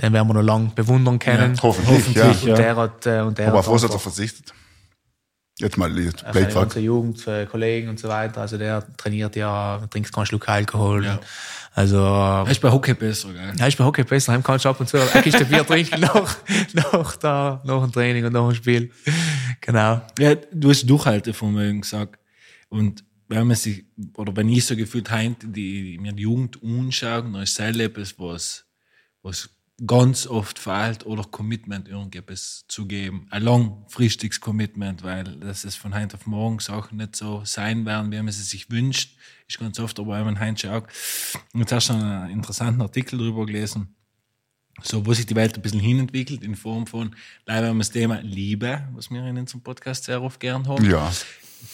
den werden wir noch lange bewundern können. Ja, hoffentlich, hoffentlich, ja. Und der hat, äh, und der aber auf was hat er verzichtet? Jetzt mal jetzt Blade also ganze Jugend, Kollegen und so weiter. Also der trainiert ja, trinkt keinen Schluck Alkohol. Ja. Also. Er ist bei Hockey besser, gell? Er ist bei Hockey besser. Heim kannst du ab und zu ein Kiste Bier trinken [laughs] nach, nach, da, nach dem Training und nach dem Spiel. Genau. Ja, du hast Durchhaltevermögen gesagt. Und wenn man sich, oder wenn ich so gefühlt heint, die, mir die Jugend anschaue, dann ist es etwas, was, was ganz oft fehlt oder Commitment irgendetwas zu geben. Ein langfristiges Commitment, weil das ist von heute auf morgen Sachen nicht so sein werden, wie man sie sich wünscht. Ist ganz oft, aber wenn man heute schaut. Jetzt hast du einen interessanten Artikel darüber gelesen, so, wo sich die Welt ein bisschen hinentwickelt in Form von, leider haben wir das Thema Liebe, was wir in unserem Podcast sehr oft gern haben. Ja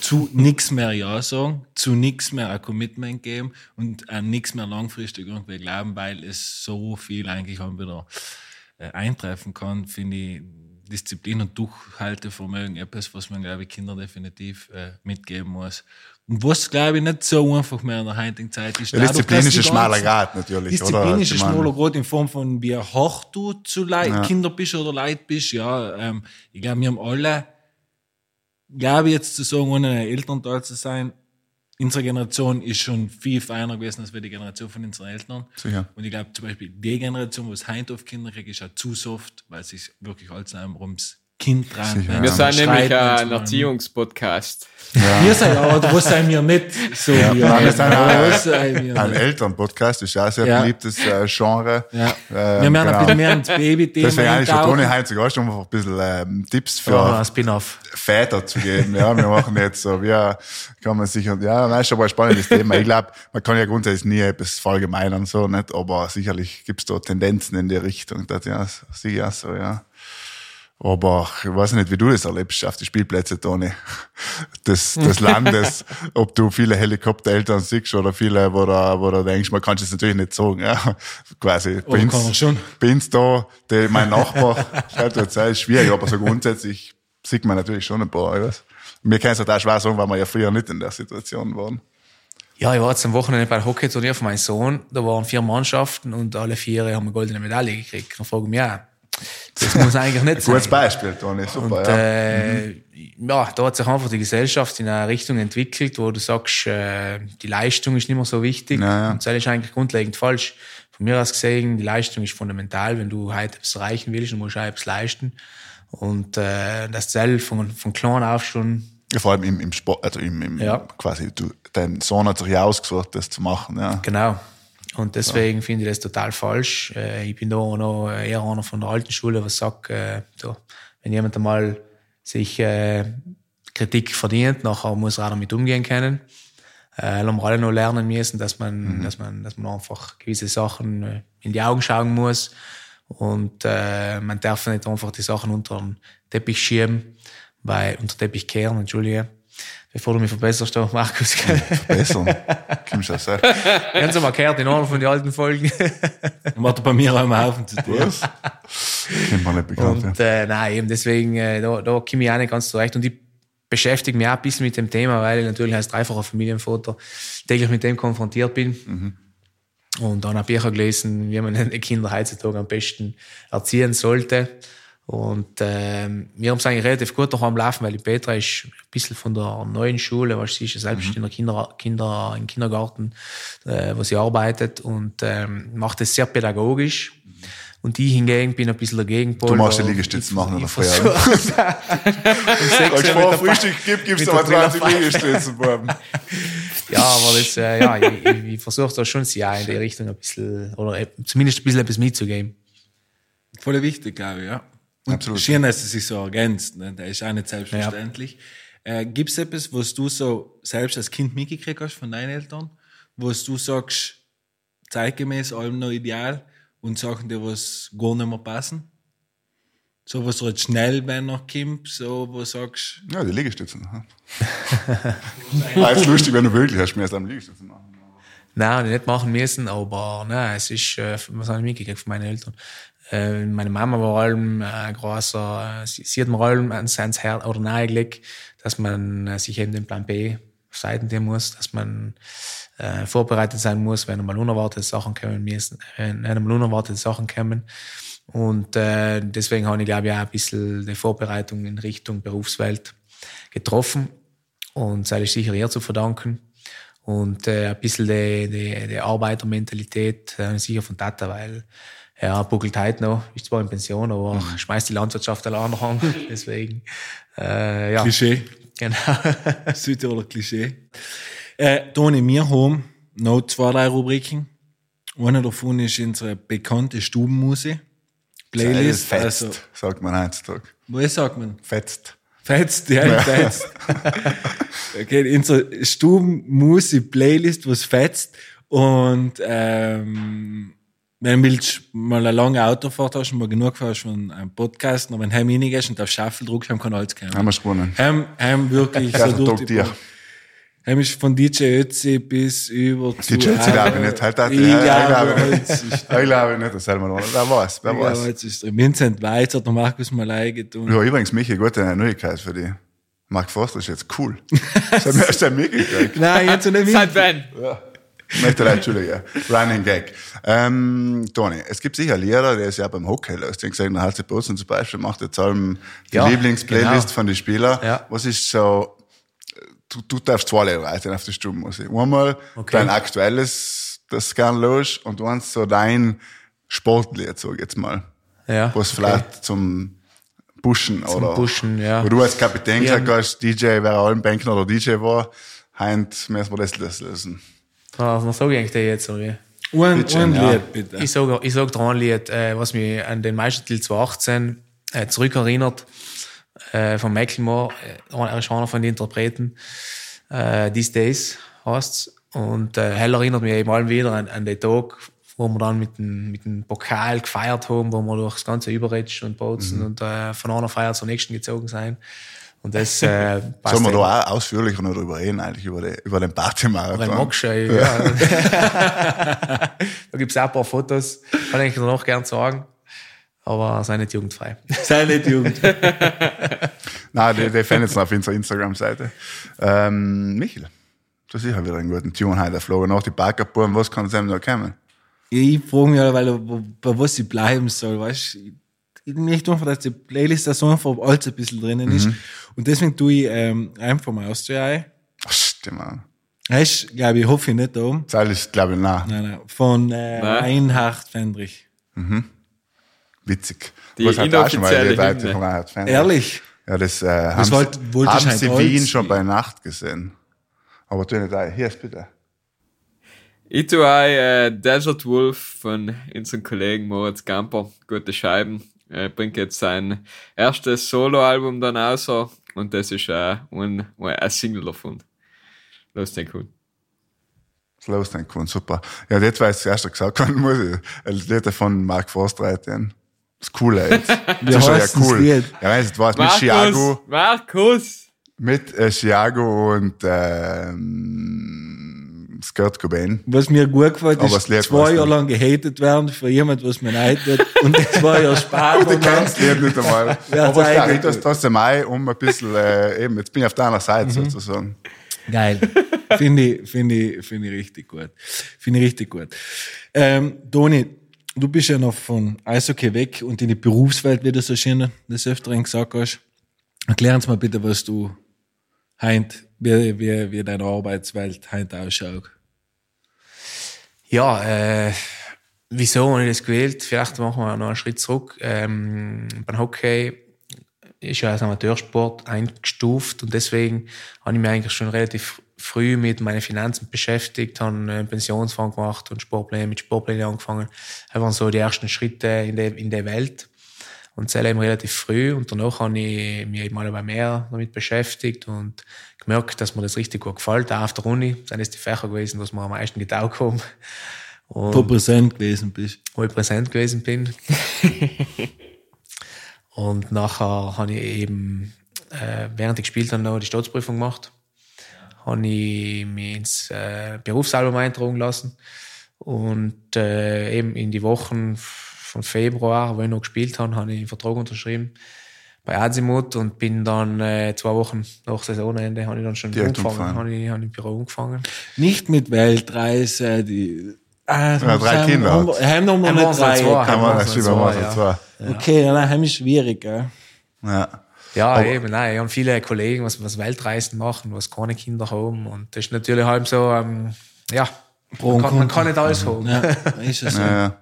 zu nichts mehr Ja sagen, zu nichts mehr ein Commitment geben und an nichts mehr langfristig irgendwie glauben, weil es so viel eigentlich auch wieder äh, eintreffen kann, finde ich Disziplin und Durchhaltevermögen etwas, was man, glaube ich, Kindern definitiv äh, mitgeben muss. Und was, glaube ich, nicht so einfach mehr in der heutigen Zeit ist. Ja, Disziplin ist ein schmaler Grad natürlich, Disziplin oder? ist ein schmaler Grad in Form von, wie hart du zu Leid, ja. Kinder bist oder Leid bist. Ja, ähm, ich glaube, wir haben alle glaube ich jetzt zu sagen, ohne ein Elternteil zu sein, unsere Generation ist schon viel feiner gewesen als wir die Generation von unseren Eltern. Sicher. Und ich glaube zum Beispiel, die Generation, wo es auf Kinder kriegt, ist auch zu soft, weil es sich wirklich alles ums Kind dran. Ja. [laughs] Wir sind nämlich ein Erziehungspodcast. Ja. Wir sind aber, wo sind wir nicht so ja, wir sind ein, ein Elternpodcast, ist ja ein sehr ja. beliebtes äh, Genre. Ja. Ähm, wir haben genau. ein bisschen mehr ins Baby-Thema. Deswegen eigentlich schon Toni Heinz Gast, um einfach ein bisschen ähm, Tipps für oh, Väter zu geben. Ja, wir machen jetzt so, wie kann man sich, ja, das ist aber ein spannendes Thema. Ich glaube, man kann ja grundsätzlich nie etwas verallgemeinern, so, nicht, aber sicherlich gibt es da Tendenzen in die Richtung. Das, ja, sicher so, ja. Aber ich weiß nicht, wie du das erlebst auf die Spielplätze, Toni, des, des [laughs] Landes, ob du viele Helikoptereltern siehst oder viele, wo du, wo du denkst, man kann es natürlich nicht sagen, ja, quasi. Oh, bin's, kann schon. bin's da, die, mein Nachbar, schaut jetzt, ist schwierig, aber so grundsätzlich sieht man natürlich schon ein paar, ich weiß. Mir kann es halt auch schwer sagen, weil wir ja früher nicht in der Situation waren. Ja, ich war jetzt am Wochenende bei der Hockey-Turnier von meinem Sohn. Da waren vier Mannschaften und alle vier haben eine goldene Medaille gekriegt. Dann frage ich mich auch, das muss eigentlich nicht [laughs] sein. Gutes Beispiel, Toni, super, Und, ja. äh, ja, da hat sich einfach die Gesellschaft in eine Richtung entwickelt, wo du sagst, äh, die Leistung ist nicht mehr so wichtig. Ja, ja. Und das ist eigentlich grundlegend falsch. Von mir aus gesehen, die Leistung ist fundamental. Wenn du heute etwas erreichen willst, dann musst du auch etwas leisten. Und äh, das Zell von, von klein auf schon, Ja, vor allem im, im Sport, also im, im Ja. quasi, du, dein Sohn hat sich ja ausgesucht, das zu machen, ja. genau. Und deswegen finde ich das total falsch. Äh, ich bin da auch noch eher einer von der alten Schule, was sagt, äh, da, wenn jemand einmal sich äh, Kritik verdient, nachher muss er auch damit umgehen können. Äh, haben wir alle noch lernen müssen, dass man, dass man, dass man einfach gewisse Sachen äh, in die Augen schauen muss. Und äh, man darf nicht einfach die Sachen unter den Teppich schieben, weil, unter den Teppich kehren, entschuldige. Bevor du mich verbesserst, da, Markus. Bessern. Kommst du das [laughs] sagen? Ganz mal gehört in einer von den alten Folgen. Macht er bei mir auch einen Haufen zu tun. Was? Kennt man nicht bekannt, Und ja. äh, nein, eben deswegen, äh, da, da komme ich auch nicht ganz zurecht. Und ich beschäftige mich auch ein bisschen mit dem Thema, weil ich natürlich als dreifacher Familienvater täglich mit dem konfrontiert bin. Und dann habe ich auch gelesen, wie man [laughs] die Kinder heutzutage am besten erziehen sollte. Und ähm, wir haben es eigentlich relativ gut daheim laufen, weil die Petra ist ein bisschen von der neuen Schule, was sie ist ja selbst in der Kinder, Kinder, im Kindergarten, äh, wo sie arbeitet und ähm, macht es sehr pädagogisch. Und ich hingegen bin ein bisschen der Gegenpol. Du machst die Liegestütze machen oder versuch- [laughs] um sechs Uhr vor Frühstück gibt, gibst du der 20 Trillerpfeife. Liegestütze, Buben. [laughs] Ja, aber das, äh, ja, ich, ich, ich versuche da schon ja in die Richtung ein bisschen, oder äh, zumindest ein bisschen etwas mitzugeben. Voll wichtig, glaube ich, ja. Und Absolut. schön, dass es sich so ergänzt. Ne? Der ist auch nicht selbstverständlich. Äh, Gibt es etwas, was du so selbst als Kind mitgekriegt hast von deinen Eltern, was du sagst, zeitgemäß allem noch ideal und Sachen, die was gar nicht mehr passen? So was halt schnell, wenn noch kommt, so wo du sagst, Ja, die Liegestütze. Ja. [laughs] War jetzt lustig, wenn du wirklich hast, mir erst am Liegestütze machen. Nein, nicht machen müssen, aber nein, es ist, äh, was habe ich mitgekriegt von meinen Eltern? Äh, meine Mama war allem äh, ein großer, äh, sie, hat mir allem ans, Herz oder nahegelegt, dass man äh, sich eben den Plan B seiten muss, dass man äh, vorbereitet sein muss, wenn einmal unerwartete Sachen kommen müssen, äh, wenn einmal unerwartete Sachen kommen. Und äh, deswegen habe ich, glaube ich, auch ein bisschen die Vorbereitung in Richtung Berufswelt getroffen. Und das ist sicher ihr zu verdanken. Und äh, ein bisschen die, die, die Arbeitermentalität äh, sicher von Tata, weil er buckelt heute noch, ist zwar in Pension, aber Mhm. schmeißt die Landwirtschaft alle an den [laughs] Hang. Deswegen, äh, ja. Klischee. Genau. [laughs] Südtiroler Klischee. Äh, Toni, wir haben noch zwei, drei Rubriken. Eine davon ist unsere bekannte Stubenmusik. Playlist. Fetzt, Also, sagt man heutzutage. wo sagt man? Fetzt. Fetzt, ja, fetzt. [laughs] okay, unsere Stubenmusik-Playlist, was fetzt. Und ähm, wenn du mal eine lange Autofahrt hast und mal genug hast von einem Podcast, und wenn du heim reingehst und auf Shuffle drückst, dann kann alles kommen. Haben wir gewonnen. Heim, heim wirklich Ja, so durch die. Heim ist von DJ Ötzi bis über zu... Die Chelsea glaube ich nicht. Halt, halt, ich glaube, [laughs] Ich glaube nicht, das selber noch. Wer weiß, wer Ja, weiß. jetzt ist. Vincent Weiz hat der Markus Malei getan. Ja, übrigens, Michi, gute Neuigkeit für dich. Mark Forster ist jetzt cool. Das hat mir erst ein mitgekriegt. Nein, jetzt nicht. Seit wann? Möchte leid, Entschuldige. Running Gag. Ähm, Toni, es gibt sicher Lehrer, der ist ja beim Hockey löst. Ich habe gesagt, der HC Bozen zum Beispiel macht jetzt allem die Ja, Lieblingsplaylist genau. von den Spielern. Ja. Was ist so, du, du darfst zwei Lieder reiten auf die Stubenmusik. Einmal Okay. dein aktuelles, das gern los, und eins so dein Sportlied, sag ich jetzt mal. Ja, Was okay. vielleicht zum Pushen oder. Pushen, ja. Wo du als Kapitän Ja. gesagt hast, DJ, wer allen Bänken oder DJ war, heint müssen wir das lösen. Ah, Was sage ich eigentlich jetzt? Oder wie? Ein, ein ja. Lied, bitte. Ich sage ich sag dir ein Lied, äh, was mich an den Meistertitel 2018 äh, zurückerinnert, äh, von Macklemore. Äh, er ist einer von den Interpreten. Äh, These Days heißt's. Und äh, hell erinnert mich eben allem wieder an, an den Tag, wo wir dann mit dem, mit dem Pokal gefeiert haben, wo wir durch das ganze Überretsch und Bozen und äh, von einer Feier zur nächsten gezogen sein. Und das äh, [laughs] passt Sollen wir da auch ausführlicher noch drüber reden, eigentlich, über, die, über den Partymarathon? magst du, ja. [laughs] [laughs] da gibt's auch ein paar Fotos, kann ich noch gern sagen. Aber sei nicht jugendfrei. Sei nicht Jugend. Nein, die, die finden es auf unserer Instagram-Seite. Ähm, Michael, Das ist ja wieder einen guten Tune heute Flo. Nach die Backup-Buben, was kann es ihm noch kommen? Ich frage mich, weil, wo- bei was ich bleiben soll, weißt du? Ich möchte einfach, dass die Playlist da so einfach alles ein bisschen drinnen ist. Und deswegen tue ich ähm, einfach mal Austria ein. Ach, stimmt. Hast, glaube ich, hoffe ich nicht da oben. Das ist, glaube ich, nein. Nein, nein. Von äh. Einhard Fendrich. Witzig. Die Was hat auch schon mal die Leute von Reinhard Fendrich? Ehrlich? Ja, das, äh, haben, wollt- sie, wollte ich haben ein sie Wien schon bei Nacht gesehen. Aber tu nicht ein. Hier ist bitte. Ich tue auch, äh, Desert Wolf von unserem Kollegen Moritz Gamper, gute Scheiben. Er bringt jetzt sein erstes Soloalbum dann raus und das ist äh, ein, ein Single davon. Los den gut. Das los den Kuhn, super. Ja, das, ich das erste gesagt habe, [laughs] muss ich, das Lied von Mark Forster reiten. Das Coole jetzt. [laughs] Das ist schon ja das cool. Ja, weißt du, was mit Chiago, Markus! mit äh, Chiago und, ähm, Skirt Cobain. Was mir gut gefällt, Aber ist zwei. Jahre lang gehatet werden für jemand, was mir leid tut. Und [laughs] zwei Jahre später. Du kennst das Lied nicht einmal. [laughs] Aber hat's ich das trotzdem ein, um ein bisschen, äh, eben, jetzt bin ich auf deiner Seite Mhm. sozusagen. Geil. [laughs] Finde ich, finde ich, finde ich richtig gut. Finde ich richtig gut. Ähm, Toni, du bist ja noch von Eishockey weg und in die Berufswelt, wie du so schön des Öfteren gesagt hast. Erklär uns mal bitte, was du heint, wie, wie, wie deine Arbeitswelt heint ausschaut. Ja, äh, wieso habe ich das gewählt? Vielleicht machen wir noch einen Schritt zurück. Ähm, beim Hockey ist ja als Amateursport eingestuft und deswegen habe ich mich eigentlich schon relativ früh mit meinen Finanzen beschäftigt, habe einen Pensionsfonds gemacht und Sportpläne, mit Sportplänen angefangen. Das waren so die ersten Schritte in der, in der Welt. Und das eben relativ früh. Und danach habe ich mich eben mal mehr damit beschäftigt und gemerkt, dass mir das richtig gut gefällt. Auch auf der Uni sind das die Fächer gewesen, was mir am meisten getaugt haben. Und Wo präsent gewesen bist. wo ich präsent gewesen bin. [laughs] und nachher habe ich eben, äh, während ich gespielt habe, noch die Staatsprüfung gemacht. Habe ich mich ins äh, Berufsalbum eintragen lassen. Und äh, eben in die Wochen von Februar, wo ich noch gespielt habe, habe ich einen Vertrag unterschrieben bei Azimut und bin dann äh, zwei Wochen nach Saisonende habe ich dann schon Direkt angefangen, habe ich, habe ich im Büro angefangen. Nicht mit Weltreise, die, ah, Ja, drei Kinder Haben, haben noch mal Haben wir drei. zwei. Okay, ja, nein, ist schwierig, gell? Ja. Ja, eben, nein. Ich habe viele Kollegen, was, was Weltreisen machen, was keine Kinder haben. Und das ist natürlich halt so, ähm, ja, man kann, man kann nicht alles haben. Ja, ist es [laughs] so. Ja, ja.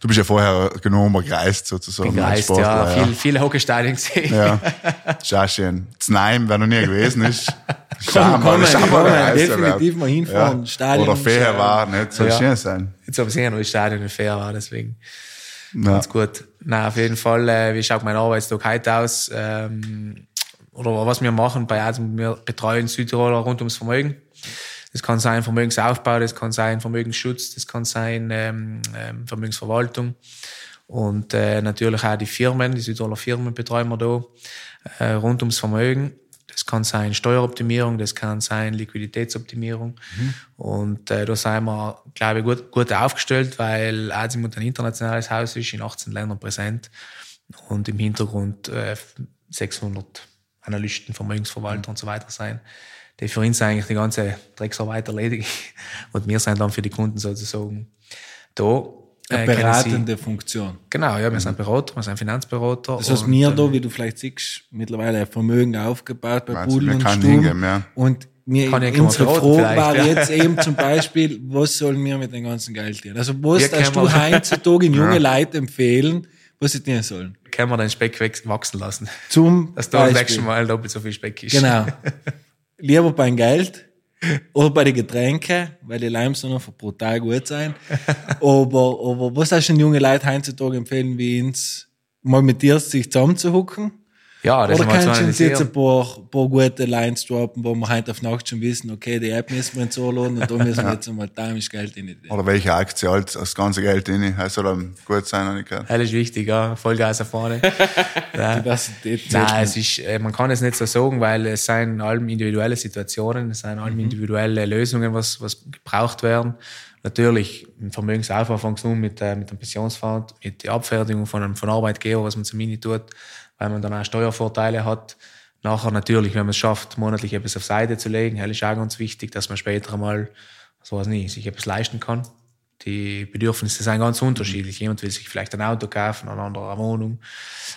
Du bist ja vorher genommen gereist, sozusagen. Gereist, ja, Sportler, viel, viele Hockeystadien gesehen. Ja, [laughs] ist auch schön. Znaim, wer noch nie gewesen ist. Komm, komm, schau komm, mal, komm, Reise definitiv mal hinfahren, Stadion Oder anschauen. war, nicht? Soll Ja. schön sein. Jetzt habe ich gesehen, das Stadion in fair war, deswegen Ja. ganz gut. Nein, auf jeden Fall, äh, wie schaut mein Arbeitstag heute aus? Ähm, oder was wir machen bei Adem, wir betreuen Südtiroler rund ums Vermögen. Das kann sein Vermögensaufbau, das kann sein Vermögensschutz, das kann sein ähm, ähm, Vermögensverwaltung. Und äh, natürlich auch die Firmen, die Südtiroler Firmen betreuen wir da äh, rund ums Vermögen. Das kann sein Steueroptimierung, das kann sein Liquiditätsoptimierung. Und äh, da sind wir, glaube ich, gut, gut aufgestellt, weil Azimut ein internationales Haus ist, in 18 Ländern präsent und im Hintergrund äh, 600 Analysten, Vermögensverwalter und so weiter sein, die für uns eigentlich die ganze Drecksarbeit erledigen. [laughs] Und wir sind dann für die Kunden sozusagen da. Eine äh, sie- beratende Funktion. Genau, ja, wir sind Berater, wir sind Finanzberater. Das heißt, mir ähm, da, wie du vielleicht siehst, mittlerweile ein Vermögen aufgebaut bei Pudel und Sturm. hingehen, ja. Und mir, Kann ich unsere Frage war ja. jetzt eben [laughs] zum Beispiel, was sollen wir mit dem ganzen Geld tun? Also, was darfst du heutzutage [laughs] in junge Leute empfehlen, was sie tun sollen? können wir den Speck wachsen lassen. Zum Dass da das Beispiel. nächste Mal doppelt so viel Speck ist. Genau. Lieber beim Geld oder bei den Getränken, weil die Limes noch brutal gut sein. [laughs] aber, aber was hast du den jungen Leuten heutzutage empfehlen, wie ins mal mit dir sich zusammenzuhucken? Ja, das Oder kannst du uns jetzt ein paar, paar gute Lines droppen, wo wir heute auf Nacht schon wissen, okay, die App müssen wir jetzt so laden und da müssen wir jetzt einmal dämisch Geld in die Oder welche Aktie halt das ganze Geld rein. Das soll dann gut sein, habe ich gehört. Das ist wichtig, ja. Vollgas nach vorne. [laughs] Diversität. Nein, es ist, äh, man kann es nicht so sagen, weil es sind allem individuelle Situationen, es sind allem individuelle Lösungen, was, was gebraucht werden. Natürlich, im Vermögensaufbau fängt mit, äh, mit dem Pensionsfonds, mit der Abfertigung von einem von Arbeitgeber, was man zum Mini tut, weil man dann auch Steuervorteile hat. Nachher natürlich, wenn man es schafft, monatlich etwas auf Seite zu legen, hell ist auch ganz wichtig, dass man später einmal, so was nicht, sich etwas leisten kann. Die Bedürfnisse sind ganz unterschiedlich. Jemand will sich vielleicht ein Auto kaufen, ein anderer eine Wohnung,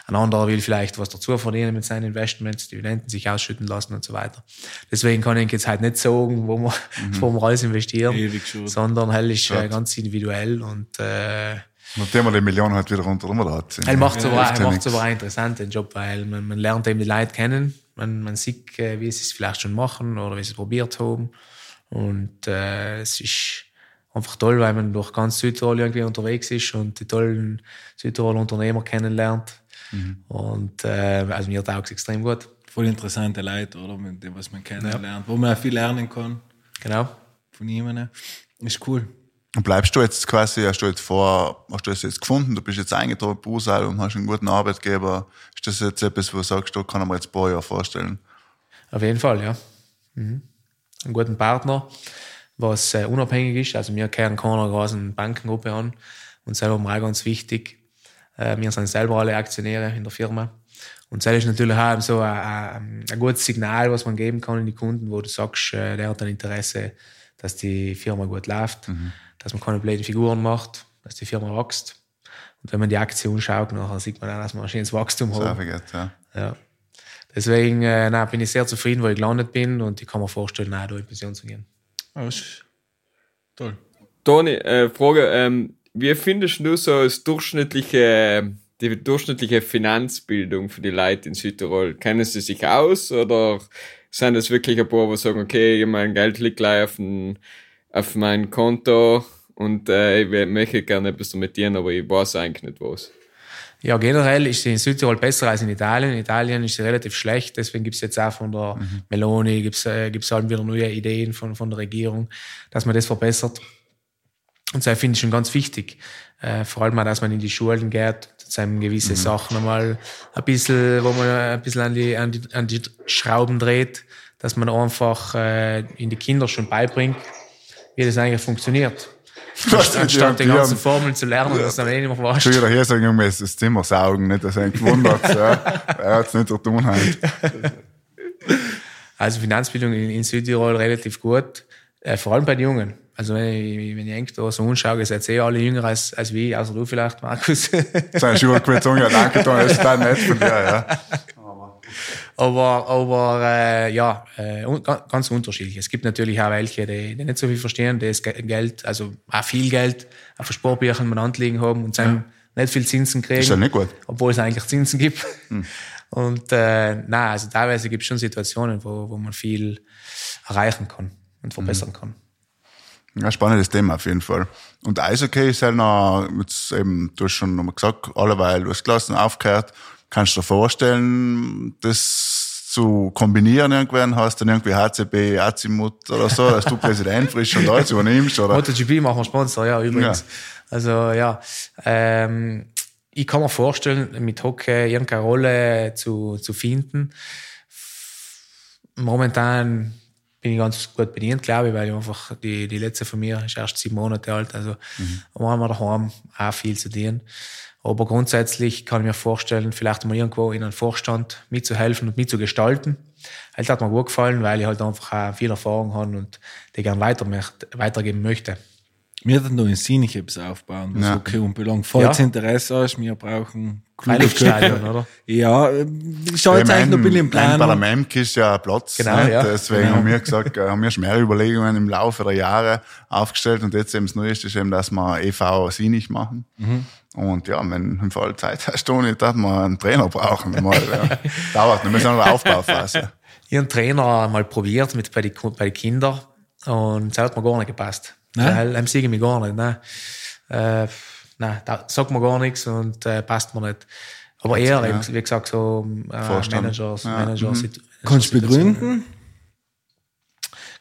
ein anderer will vielleicht was dazu verdienen mit seinen Investments, Dividenden sich ausschütten lassen und so weiter. Deswegen kann ich jetzt halt nicht sagen, wo wir, [laughs] wo wir alles investieren, sondern hell ist äh, ganz individuell und äh, Nachdem wir die Millionen halt wieder unter der hat sind. er macht aber, er ja nichts. aber einen interessanten Job, weil man, man lernt eben die Leute kennen, man, man sieht, äh, wie sie es vielleicht schon machen oder wie sie es probiert haben. Und äh, es ist einfach toll, weil man durch ganz Südtirol irgendwie unterwegs ist und die tollen Südtiroler Unternehmer kennenlernt. Mhm. Und äh, also mir taugt es extrem gut. Voll interessante Leute, oder? Mit dem, was man kennenlernt. Wo man auch viel lernen kann. Genau. Von ihnen. Ist cool. Und bleibst du jetzt quasi, hast du jetzt vor, hast du das jetzt gefunden, du bist jetzt eingetragen bei Brusal und hast einen guten Arbeitgeber. Ist das jetzt etwas, wo du sagst, da kann ich mir jetzt ein paar Jahre vorstellen? Auf jeden Fall, ja. Mhm. Einen guten Partner, was äh, unabhängig ist. Also wir kehren keiner großen Bankengruppe an. Und selber mal ganz wichtig. Äh, wir sind selber alle Aktionäre in der Firma. Und das ist natürlich auch so ein, ein, ein gutes Signal, was man geben kann in die Kunden, wo du sagst, äh, der hat ein Interesse, dass die Firma gut läuft, dass man keine blöden Figuren macht, dass die Firma wächst. Und wenn man die Aktie anschaut, nachher sieht man auch, dass wir ein schönes Wachstum geht, ja. Ja. Deswegen äh, nein, bin ich sehr zufrieden, wo ich gelandet bin und ich kann mir vorstellen, auch da in Pension zu gehen. Ist toll. Toni, äh, Frage, ähm, wie findest du so das durchschnittliche, die durchschnittliche Finanzbildung für die Leute in Südtirol? Kennen sie sich aus oder sind es wirklich ein paar, die sagen, okay, mein Geld liegt gleich auf, ein, auf mein Konto und äh, ich möchte gerne etwas damit tun, aber ich weiß eigentlich nicht was. Ja, generell ist sie in Südtirol besser als in Italien. In Italien ist sie relativ schlecht, deswegen gibt es jetzt auch von der Meloni, gibt es äh, gibt's halt wieder neue Ideen von, von der Regierung, dass man das verbessert. Und das finde ich schon ganz wichtig. Äh, vor allem auch, dass man in die Schulen geht, dass einem gewisse Sachen einmal ein bisschen, wo man ein bisschen an die, an die, an die Schrauben dreht, dass man einfach äh, in die Kinder schon beibringt, wie das eigentlich funktioniert. [laughs] Was Anstatt die ganzen Formeln zu lernen, das dann eh nicht mehr weißt. Schon wieder hier sagen, Junge, es ist das Zimmer saugen, nicht, dass er gewundert [laughs] ja. Er hat's nicht so tun halt. Also Finanzbildung in, in Südtirol relativ gut, äh, vor allem bei den Jungen. Also wenn ich, wenn ich eng da so anschaue, seid ihr eh alle jünger als, als wie, außer du vielleicht, Markus. Seine Schuhe gewinnt sagen, ja, danke, das ist dann nett von dir, ja. [laughs] aber aber äh, ja, äh, ganz unterschiedlich. Es gibt natürlich auch welche, die, die nicht so viel verstehen, die das Ge- Geld, also auch viel Geld auf Sparbüchern benannt liegen haben und dann nicht viel Zinsen kriegen. ist ja nicht gut. Obwohl es eigentlich Zinsen gibt. [laughs] Und äh, na, also teilweise gibt es schon Situationen, wo, wo man viel erreichen kann und verbessern kann. Ja, spannendes Thema auf jeden Fall. Und Eishockey ist ja noch, jetzt eben, du hast schon nochmal gesagt, alleweil, du hast gelassen, aufgehört. Kannst du dir vorstellen, das zu kombinieren irgendwann? Hast du dann irgendwie HCB, Azimut oder so, dass du Präsident [laughs] frisch und alles übernimmst? Oder? MotoGP machen wir Sponsor, ja, übrigens. Ja. Also, ja. Ähm, ich kann mir vorstellen, mit Hockey irgendeine Rolle zu, zu finden. Momentan bin ich ganz gut bedient, glaube ich, weil ich einfach die, die letzte von mir ist erst sieben Monate alt, also mhm. haben wir daheim auch viel zu tun. Aber grundsätzlich kann ich mir vorstellen, vielleicht mal irgendwo in einem Vorstand mitzuhelfen und mitzugestalten. Halt hat mir gut gefallen, weil ich halt einfach auch viel Erfahrung habe und die gerne weitergeben möchte. Wir hätten da in Sinich etwas aufbauen, was Ja. okay unbelangt. Falls Ja. Interesse hast, wir brauchen Köpfe. oder? Ja, schaut jetzt eigentlich noch ein bisschen im Plan. Bei der MEMK ist ja Platz. Genau, nicht? ja. Deswegen Genau. haben wir gesagt, äh, haben wir schon mehrere Überlegungen im Laufe der Jahre aufgestellt und jetzt eben das Neueste ist eben, dass wir EV Sinich machen. Mhm. Und ja, wenn im Fall Zeit hast, Toni, dass wir einen Trainer brauchen. Mal, ja. [laughs] Dauert noch, wir sind in der Aufbauphase. Ich habe einen Trainer mal probiert mit bei den bei die Kindern und das hat mir gar nicht gepasst. Nein? Weil einem sehe ich mich gar nicht. Nein, äh, nein da sagt mir gar nichts und äh, passt mir nicht. Aber eher, eben, wie gesagt, so äh. Managers, Ja, Managers. mhm. Kannst du begründen?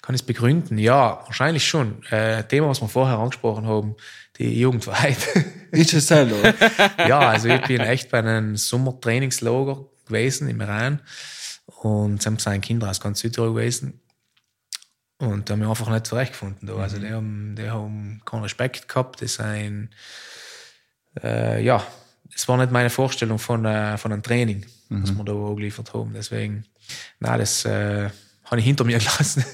Kann ich es begründen? Ja, wahrscheinlich schon. Äh, Thema, was wir vorher angesprochen haben, die Jugendweit. Ist es selber? ja, also ich bin echt bei einem Sommertrainingslager gewesen im Iran und es sind Kinder aus ganz Südtirol gewesen und da haben wir einfach nicht zurechtgefunden. Da. Also die haben, die haben keinen Respekt gehabt, die sind, äh, ja, es war nicht meine Vorstellung von, äh, von einem Training, Mhm. was wir da geliefert haben. Deswegen, na, das äh, habe ich hinter mir [laughs] gelassen.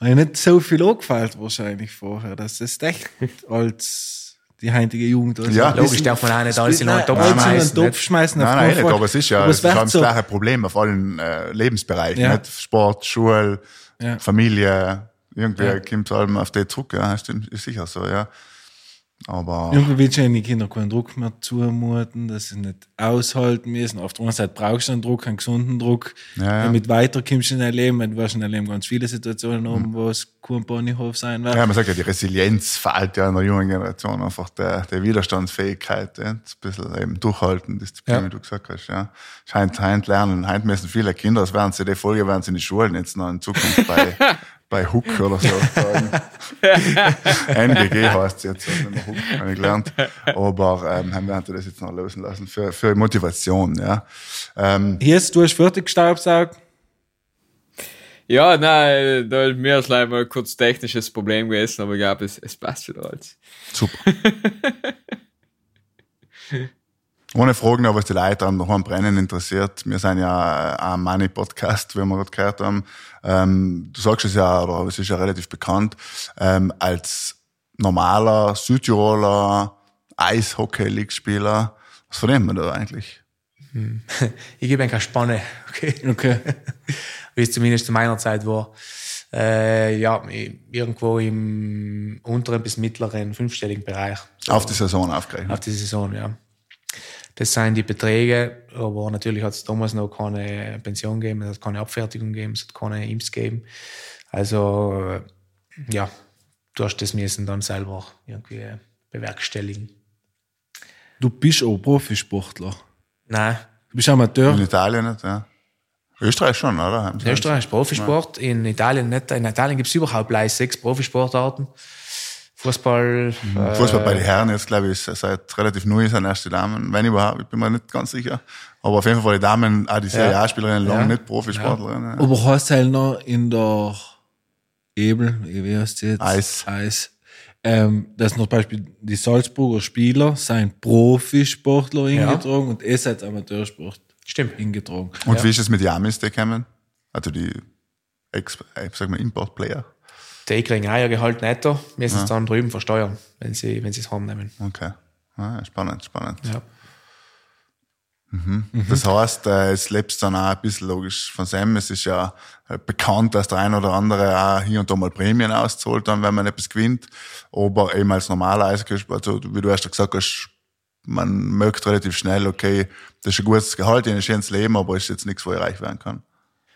Habe nicht so viel angefällt wahrscheinlich vorher. Das ist echt als die heutige Jugend. Also Ja, ein Logisch darf man auch nicht alles in einen Nein, Topf alles in einen schmeißen, Topf nicht? schmeißen. Nein, nein, nicht, aber es ist ja, Aber es ist ein so, gleiches Problem auf allen äh, Lebensbereichen, Ja. nicht? Sport, Schule. Familie, irgendwie Ja. kommt es allem auf die zurück, ja, stimmt, ist sicher so, ja. Aber, Irgendwie willst du ja den Kindern keinen Druck mehr zumuten, dass sie nicht aushalten müssen. Auf der einen Seite brauchst du einen Druck, einen gesunden Druck, Ja, ja. damit weiterkommst in dein Leben. Du wirst in deinem Leben ganz viele Situationen haben, wo es kein Ponyhof sein wird. ja, man sagt ja, die Resilienz fehlt ja in der jungen Generation einfach der, der Widerstandsfähigkeit, ja. ein bisschen eben durchhalten, Disziplin, Ja. wie du gesagt hast, ja. Scheint, heint lernen, heint müssen viele Kinder, das werden sie, die Folge werden sie in die Schulen jetzt noch in Zukunft bei, [laughs] bei Hook oder so [laughs] sagen. NGG heißt es jetzt, also nicht mehr Hook, habe ich gelernt. Aber ähm, haben wir das jetzt noch lösen lassen für, für Motivation, ja. Ähm, Hier ist, du hast fertig gestaubsaugt. Ja, nein, da ist mir ist leider mal ein kurz technisches Problem gewesen, aber ich glaube, es, es passt wieder alles. super. [laughs] Ohne Fragen, aber was die Leute am Brennen interessiert. Wir sind ja äh, ein Money-Podcast, wie wir gerade gehört haben. Ähm, du sagst es ja, oder es ist ja relativ bekannt, ähm, als normaler Südtiroler Eishockey-League-Spieler. Was vernehmen wir da eigentlich? [laughs] Ich gebe keine Spanne, okay? Okay. [laughs] Wie es zumindest zu meiner Zeit war. Äh, ja, irgendwo im unteren bis mittleren fünfstelligen Bereich. Auf die Saison aufgerechnet. auf die Saison, ja. Das sind die Beträge, aber natürlich hat es damals noch keine Pension gegeben, es hat keine Abfertigung gegeben, es hat keine Imps gegeben. Also, äh, ja, du hast das müssen dann selber irgendwie bewerkstelligen. Du bist auch Profisportler. Nein, Du bist Amateur. In Italien nicht, ja. Österreich schon, oder? In Österreich ist Profisport, in Italien nicht. In Italien gibt es überhaupt gleich sechs Profisportarten. Fußball, äh, Fußball bei den Herren jetzt, glaube ich, ist seit relativ neu sind erst die Damen, wenn überhaupt, ich bin mir nicht ganz sicher. Aber auf jeden Fall die Damen, auch die Serie A-Spielerinnen, lange Ja. nicht Profisportlerinnen. Ja. Aber hast halt noch in der Ebel, wie heißt die jetzt? Eis. Eis. Ähm, dass noch Beispiel die Salzburger Spieler sind Profisportler eingetragen und ihr seid Amateursport Stimmt. eingetragen. Und wie ist es mit den Amis, die kommen? Also die Ex, äh, sag mal, Import-Player. Die kriegen auch ihr Gehalt netto, müssen es dann drüben versteuern, wenn sie, wenn sie es heimnehmen. Okay. Ah, spannend, spannend. Ja. Das heißt, äh, es lebt dann auch ein bisschen logisch von Sam. Es ist ja äh, bekannt, dass der ein oder andere auch hier und da mal Prämien auszahlt, dann, wenn man etwas gewinnt. Aber eben als normaler Eishockeyspieler, also, wie du erst gesagt hast, man merkt relativ schnell, okay, das ist ein gutes Gehalt, ein schönes Leben, aber ist jetzt nichts, wo ich reich werden kann.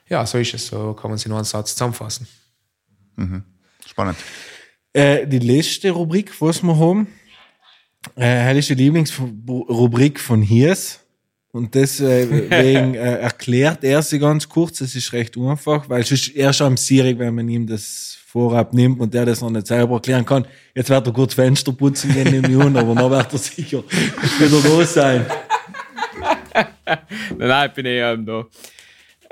ja, so ist es. So kann man sie nur einen Satz zusammenfassen. Spannend. Äh, die letzte Rubrik, was wir haben, äh, ist die Lieblingsrubrik von Hiers. Und deswegen [laughs] äh, erklärt er sie ganz kurz. Es ist recht einfach, weil es ist eher schon sierig, wenn man ihm das vorab nimmt und der das noch nicht selber erklären kann. Jetzt wird er kurz Fenster putzen gehen im Juni, aber dann wird er sicher wieder los sein. [laughs] Nein, nein, ich bin eh eben da.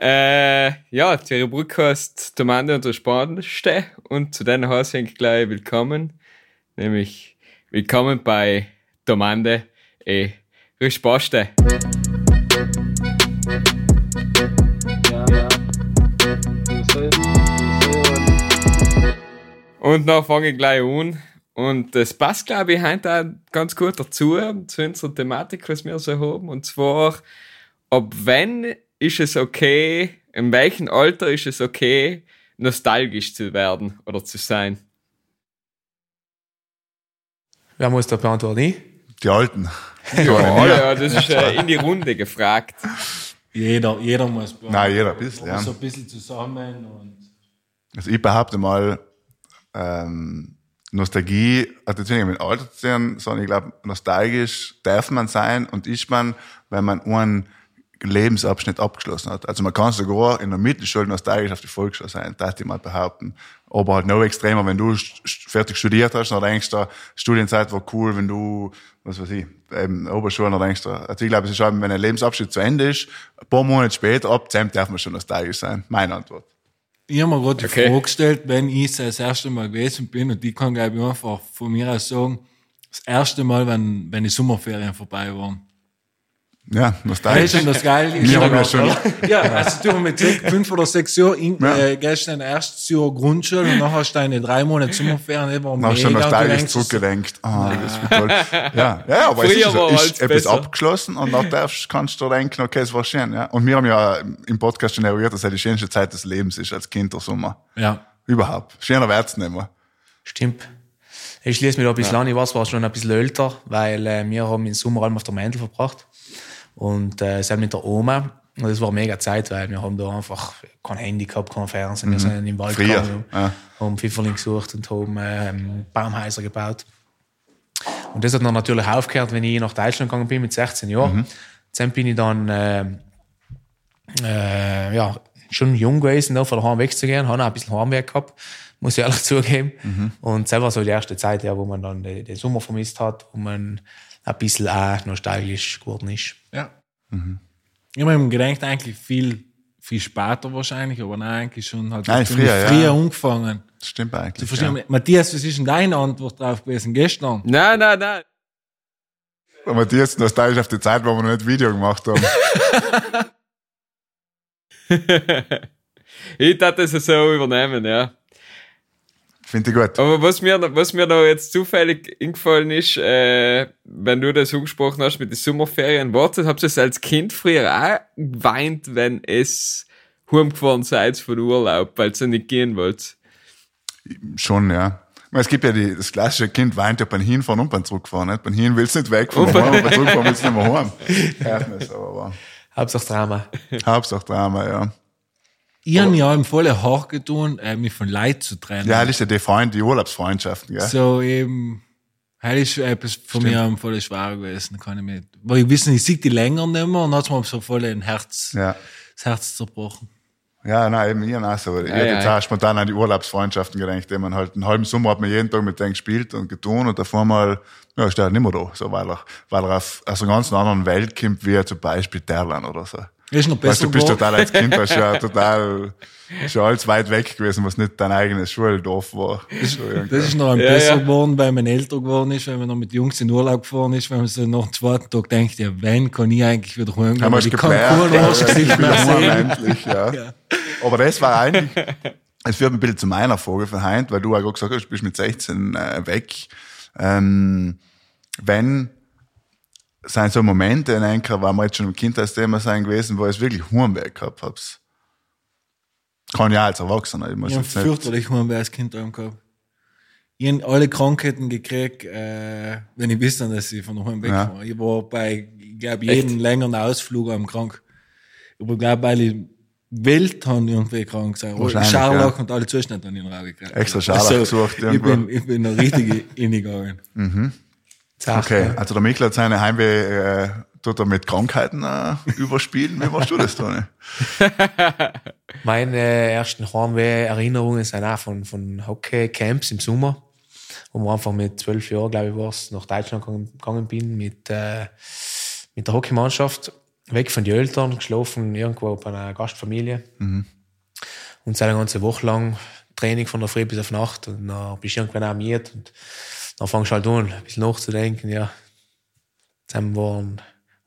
Äh, ja, die Rubrik heißt Domande und der Spannendste und zu denen heißt eigentlich gleich willkommen, nämlich willkommen bei Domande e Risposte. Und dann fange ich gleich an. Und das passt, glaube ich, heute auch ganz gut dazu, zu unserer Thematik, was wir so haben. Und zwar, ab wann ist es okay, in welchem Alter ist es okay, nostalgisch zu werden oder zu sein? Wer muss da beantworten? Ich? Die Alten. Ja, ja, das ist äh, in die Runde gefragt. Jeder, jeder muss Nein, jeder ein bisschen, ja. so ein bisschen zusammen und Also ich behaupte mal, ähm, Nostalgie hat jetzt weniger mit Alter zu tun, sondern ich glaube, nostalgisch darf man sein und ist man, wenn man einen Lebensabschnitt abgeschlossen hat. Also man kann sogar in der Mittelschule nostalgisch auf die Volksschule sein, das ich mal behaupten. Aber halt noch extremer, wenn du fertig studiert hast, dann denkst du, Studienzeit war cool, wenn du, was weiß ich, eben Oberschule, dann denkst du, also ich glaube, es ist schon, wenn ein Lebensabschnitt zu Ende ist, ein paar Monate später, ab dem darf man schon nostalgisch sein. Meine Antwort. Ich habe mir gerade die Okay. Frage gestellt, wenn ich das erste Mal gewesen bin, und die kann, glaube ich, einfach von mir aus sagen, Das erste Mal, wenn, wenn die Sommerferien vorbei waren. Ja, Das nostalgisch. ist schon das Geile. Wir haben ja schon, Ja, also du mit sech- fünf oder sechs Jahren, in, Ja. äh, gehst dein erstes Jahr Grundschule und dann hast du deine drei Monate Sommerferien, das war Dann hast du nostalgisch zurückgedenkt. Ah, das ist toll. Ja, ja, aber es Früher ist, so, war ist etwas abgeschlossen und dann darfst, kannst du denken, okay, es war schön, ja. Und wir haben ja im Podcast schon eruiert, dass es die schönste Zeit des Lebens ist als Kind der Sommer. Ja. Überhaupt. Schöner wird's nicht mehr. Stimmt. Ich schließe mich da ein bisschen an. Ich war zwar schon ein bisschen älter, weil äh, wir haben den Sommer allem auf der Mendel verbracht. Und äh, selbst mit der Oma. Und das war mega Zeit, weil wir haben da einfach kein Handy gehabt, kein Fernsehen. Wir sind im Wald gegangen, ja. haben Pfifferling gesucht und haben ähm, Baumhäuser gebaut. Und das hat dann natürlich aufgehört, wenn ich nach Deutschland gegangen bin mit 16 Jahren. Dann bin ich dann äh, äh, ja, schon jung gewesen, da von daheim wegzugehen, habe auch ein bisschen Heimweg gehabt, muss ich ehrlich [laughs] zugeben. Und das war so die erste Zeit, ja, wo man dann den, den Sommer vermisst hat, wo man ein bisschen auch nostalgisch geworden ist. Ja. Ich habe mir gedacht, eigentlich viel, viel später wahrscheinlich, aber nein, eigentlich schon halt Nein, ziemlich früher, ja. früher angefangen. Das stimmt Du eigentlich. Ja. Matthias, was ist denn deine Antwort drauf gewesen gestern? Nein, nein, nein. Aber die jetzt nostalgisch auf die Zeit, wo wir noch nicht Video gemacht haben. [laughs] Ich dachte es so übernehmen, ja. Finde ich gut. Aber was mir, was mir da jetzt zufällig eingefallen ist, äh, wenn du das angesprochen hast mit den Sommerferien, wartet, habt ihr es als Kind früher auch geweint, wenn es heimgefahren seid von Urlaub, weil ihr nicht gehen wollt? Schon, ja. Es gibt ja die, das klassische Kind weint ja beim Hinfahren und beim Zurückfahren. Nicht? Beim Hin willst du nicht weg von Und daheim, und beim Zurückfahren willst du nicht mehr heim. Hauptsache Drama. Hauptsache Drama, ja. Ich habe mir allem voll hart getan, äh, mich von Leid zu trennen. Ja, das ist ja die Freund, die Urlaubsfreundschaften, gell? So eben, das ist etwas von mir am voll schwer gewesen, kann ich mit. Weil ich wissen, ich sehe die länger nicht mehr und hat mir so voll ein Herz, Ja. das Herz zerbrochen. Ja, nein, eben, ich auch so. Ich Ja, hätte ja, jetzt ja. auch spontan an die Urlaubsfreundschaften gedacht, die man halt einen halben Sommer hat man jeden Tag mit denen gespielt und getan und davor mal, ja, ist der halt nicht mehr da, so, weil er, weil er auf, aus einer ganz anderen Welt kommt, wie zum Beispiel Terlan oder so. Das ist noch Weißt besser du, bist geworden. total als Kind, warst ja [laughs] total, schon alles weit weg gewesen, was nicht dein eigenes Schuldorf war. So. Das ist noch ein Ja, besser ja. geworden, weil man älter geworden ist, wenn man noch mit Jungs in Urlaub gefahren ist, wenn man so nach dem zweiten Tag denkt, ja, wenn kann ich eigentlich wieder heimgehen? haben wir weil es ich kann mehr sehen. endlich, [laughs] ja. Aber das war eigentlich, es führt mich ein bisschen zu meiner Frage von Heint, weil du auch gerade gesagt hast, du bist mit 16 äh, weg. Ähm, wenn sind so Momente in Enker, weil wir jetzt schon im Kindheitsthema sein gewesen, wo ich es wirklich Heimweg gehabt hab's. Kann ja als Erwachsener, ich muss Ich habe jetzt fürchterlich Heimweh als Kind gehabt. Ich habe alle Krankheiten gekriegt, äh, wenn ich wusste, dass ich von weg Ja. war. Ich war bei, ich glaube, jeden längeren Ausflug am krank. Ich glaube, weil ich Welt haben irgendwie krank sein. Scharlach ja. und alle Zuschnitte an den Raum gekriegt. Extra Scharlach gesucht Ich bin, ich bin eine richtige [laughs] ingegangen. Zach, Okay, also der Mikl hat seine Heimweh, äh, tut er mit Krankheiten äh, überspielen. Wie machst du das, Toni? [laughs] Meine ersten Heimweh-Erinnerungen sind auch von, von Hockey-Camps im Sommer, wo wir einfach mit zwölf Jahren, glaube ich, war's, nach Deutschland gegangen, bin mit, äh, mit der Hockeymannschaft, weg von den Eltern, geschlafen irgendwo bei einer Gastfamilie. Und so eine ganze Woche lang Training von der Früh bis auf Nacht und dann bist du irgendwann auch miert und dann fangst du halt an, ein bisschen nachzudenken, ja. Dann waren,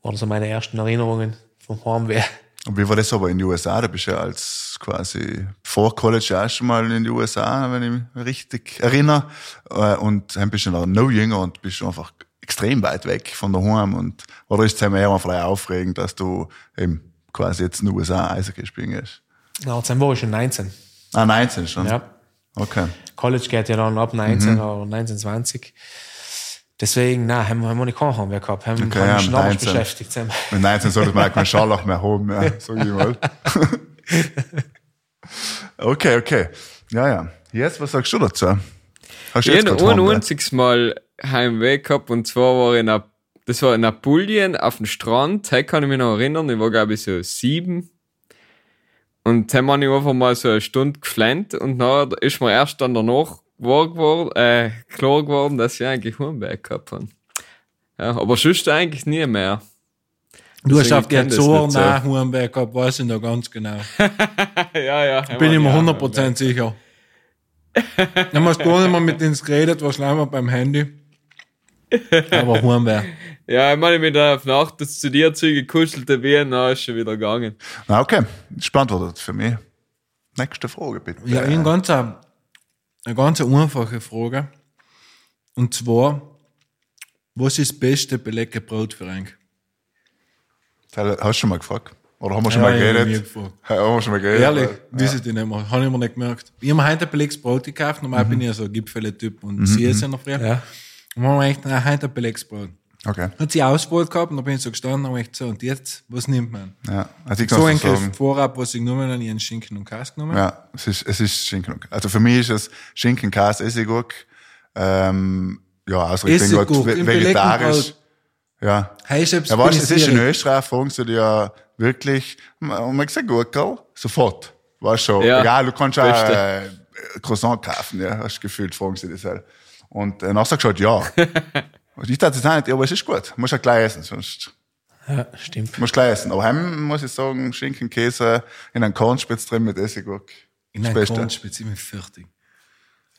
waren so meine ersten Erinnerungen vom Heimweh. Und wie war das aber in den USA? Da bist du ja als quasi vor College auch schon mal in den USA, wenn ich mich richtig erinnere. Äh, Und dann bist du noch noch jünger und bist einfach extrem weit weg von daheim. Und, oder ist es einem eher vielleicht aufregend, dass du eben quasi jetzt in den USA Eishockey spielen gehst? Ja, dann war ich schon 19. Ah, 19 schon? Ja. Okay. College geht ja dann ab 19 oder 19, 20. Deswegen, nein, haben, haben wir nicht keinen Heimweh gehabt. Haben, Okay, haben ja, mit anders 19. beschäftigt. Sind. Mit 19 sollte man auch keinen Scharlach mehr haben, ja, [laughs] sag ich mal. [laughs] okay, okay. Ja, ja. Jetzt, was sagst du dazu? Hast du Ich habe Heimweh? 91 Mal Heimweh gehabt und zwar war ich in Ap- das war in Apulien auf dem Strand. Heute kann ich mich noch erinnern, ich war glaube ich so sieben. Und dann habe ich einfach mal so eine Stunde geflennt und dann ist mir erst dann danach geworden, äh, klar geworden, dass ich eigentlich Heimweh gehabt habe. Ja, aber sonst eigentlich nie mehr. Du hast Deswegen auf kenn die so. nach Hurenberg gehabt, weiß ich noch ganz genau. [laughs] ja, ja. Bin ich mir 100% sicher. Dann hast du gar nicht mehr mit uns geredet, was lange beim Handy. [laughs] Aber wäre. Ja, ich meine, mit der Nacht das zu dir zugekuschelte Bier, na, ist schon wieder gegangen. Na, okay. Ist beantwortet für mich. Nächste Frage, bitte. Ja, eine ganz, eine ganz einfache Frage. Und zwar, was ist das beste belegte Brot für einen? Hast du schon mal gefragt? Oder haben wir schon Ja, mal ich hab geredet? Ja, haben wir schon mal geredet? Ehrlich, Ja. weiß ich die nicht mehr. Habe ich mir nicht gemerkt. Ich habe mir heute ein belegtes Brot gekauft. Normal bin ich ja so ein Gipfele-Typ und sie ist ja noch früher. Ja. Und dann habe ich gedacht, na, heute ein belegtes Brot. Okay. Hat sie Auswahl gehabt und dann bin ich so gestanden und habe ich so, und jetzt, was nimmt man? Ja. Also ich So kann ein so sagen. Vorab, was ich genommen habe, ich habe Schinken und Käse genommen. Ja, es ist, es ist Schinken. und- Also für mich ist es Schinken, Käse, Essiggurk. Ähm, ja, also ich denke Essiggurk halt im ve- vegetarisch. Ja. Hey, ich hab's Ja, weißt du, es ist in. Österreich, fragen sie dir ja wirklich, und man sagt Gurkel, sofort. Weißt du, Ja, egal, du kannst auch Beste. äh, Croissant kaufen, ja, hast du gefühlt, fragen sie das halt. Und äh, sagst du halt ja. [laughs] Ich dachte, das auch nicht, aber es ist gut, du musst ja gleich essen, sonst ja, stimmt. musst du gleich essen. Aber heim muss ich sagen, Schinken, Käse, in einen Kornspitz drin mit Essiggurk. In einem. Kornspitz, ich bin fertig.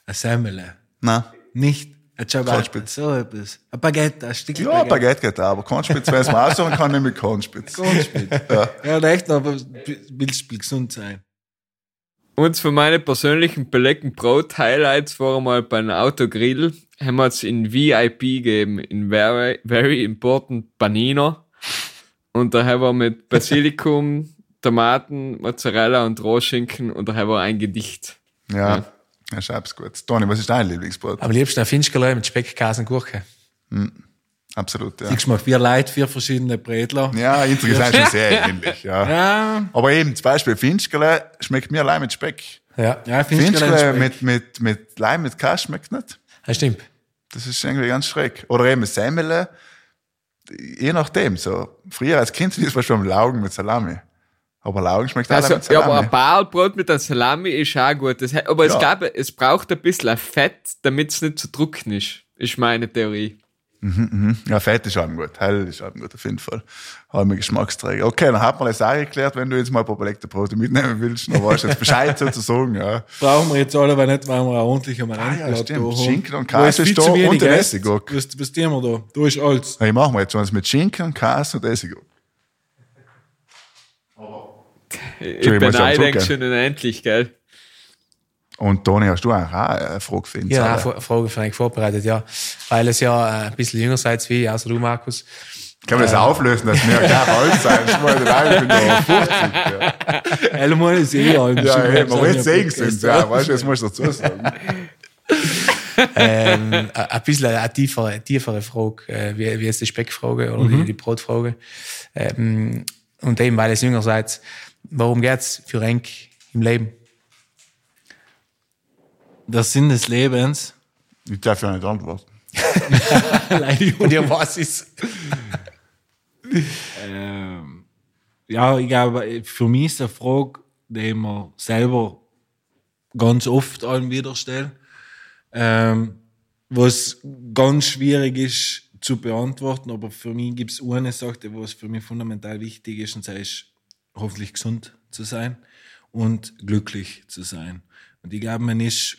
Ein Semmele. Nein. Nicht ein Ciabatta, Kornspitz. so etwas. Ein Baguette, ein Stück Ja, Baguette geht auch, aber Kornspitz, wenn es mal aussuchen kann, nehme ich Kornspitz. Kornspitz. Ja. Ja, echt, aber willst du gesund sein? Und für meine persönlichen belegten Brot-Highlights war mal beim Autogrill, haben wir es in VIP gegeben, in Very, very Important Panino. Und da haben wir mit Basilikum, [laughs] Tomaten, Mozzarella und Rohschinken und da haben wir ein Gedicht. Ja, ja schreib's gut. Toni, was ist dein Lieblingsbrot? Am liebsten ein Finchgerlei mit Speck, Käse und Gurke. Absolut, ja. Siehst du mal, vier Leute, vier verschiedene Bredler. Ja, insgesamt schon sehr ähnlich, ja. [laughs] Ja, Aber eben, zum Beispiel Finchgele schmeckt mir allein mit Speck. Ja, ja Finchgele nicht mit, mit, mit Leim, mit Käse schmeckt nicht. das stimmt. Das ist irgendwie ganz schräg. Oder eben Semmele, je nachdem, so. Früher als Kind ist es schon Laugen mit Salami. Aber Laugen schmeckt auch Also, mit ja, Salami. aber ein Ballbrot mit einem Salami ist auch gut. Das, aber ich Ja. glaube, es braucht ein bisschen ein Fett, damit es nicht zu trocken ist. Ist meine Theorie. Ja, Fett ist auch gut. Hell ist auch gut, auf jeden Fall. Halbe Geschmacksträger. Okay, dann hat man das auch geklärt, wenn du jetzt mal ein paar belegte Brote mitnehmen willst, dann weißt du jetzt Bescheid [laughs] sozusagen, ja. Brauchen wir jetzt alle, weil nicht, weil wir ein ordentlicher Mal Ah, ja, stimmt. haben. Schinken und Käse ist da und Rest. Essiggurk. Was, was tun wir da? Da ist alles. Hey, machen wir jetzt was mit Schinken, Käse und Essiggurk. Ich du beneide schon unendlich, gell? Und Toni, hast du eigentlich auch eine Frage für uns? Ja, eine Fra- Frage für euch vorbereitet, ja. Weil es ja äh, ein bisschen jünger seid wie ich, außer du, Markus. Können wir das auflösen, dass wir gleich [laughs] alt sein? Ich meine, ich bin noch 50. Ja, [laughs] Elmar ist eh alt. ja eben, aber jetzt sehen sie uns, ja, weißt du, das musst du dazu sagen. [laughs] ähm, ein bisschen eine tiefere, tiefere Frage, äh, wie, wie jetzt die Speckfrage oder die, die Brotfrage. Ähm, und eben, weil ihr jünger seid, warum geht's für Renk im Leben? Der Sinn des Lebens. Ich darf ja nicht antworten. [laughs] [laughs] Und ihr was ist? ähm, ja, ich glaube, für mich ist eine Frage, die ich mir selber ganz oft allen wieder stelle, ähm, was ganz schwierig ist zu beantworten, aber für mich gibt es eine Sache, was für mich fundamental wichtig ist, und das ist hoffentlich gesund zu sein und glücklich zu sein. Und ich glaube, man ist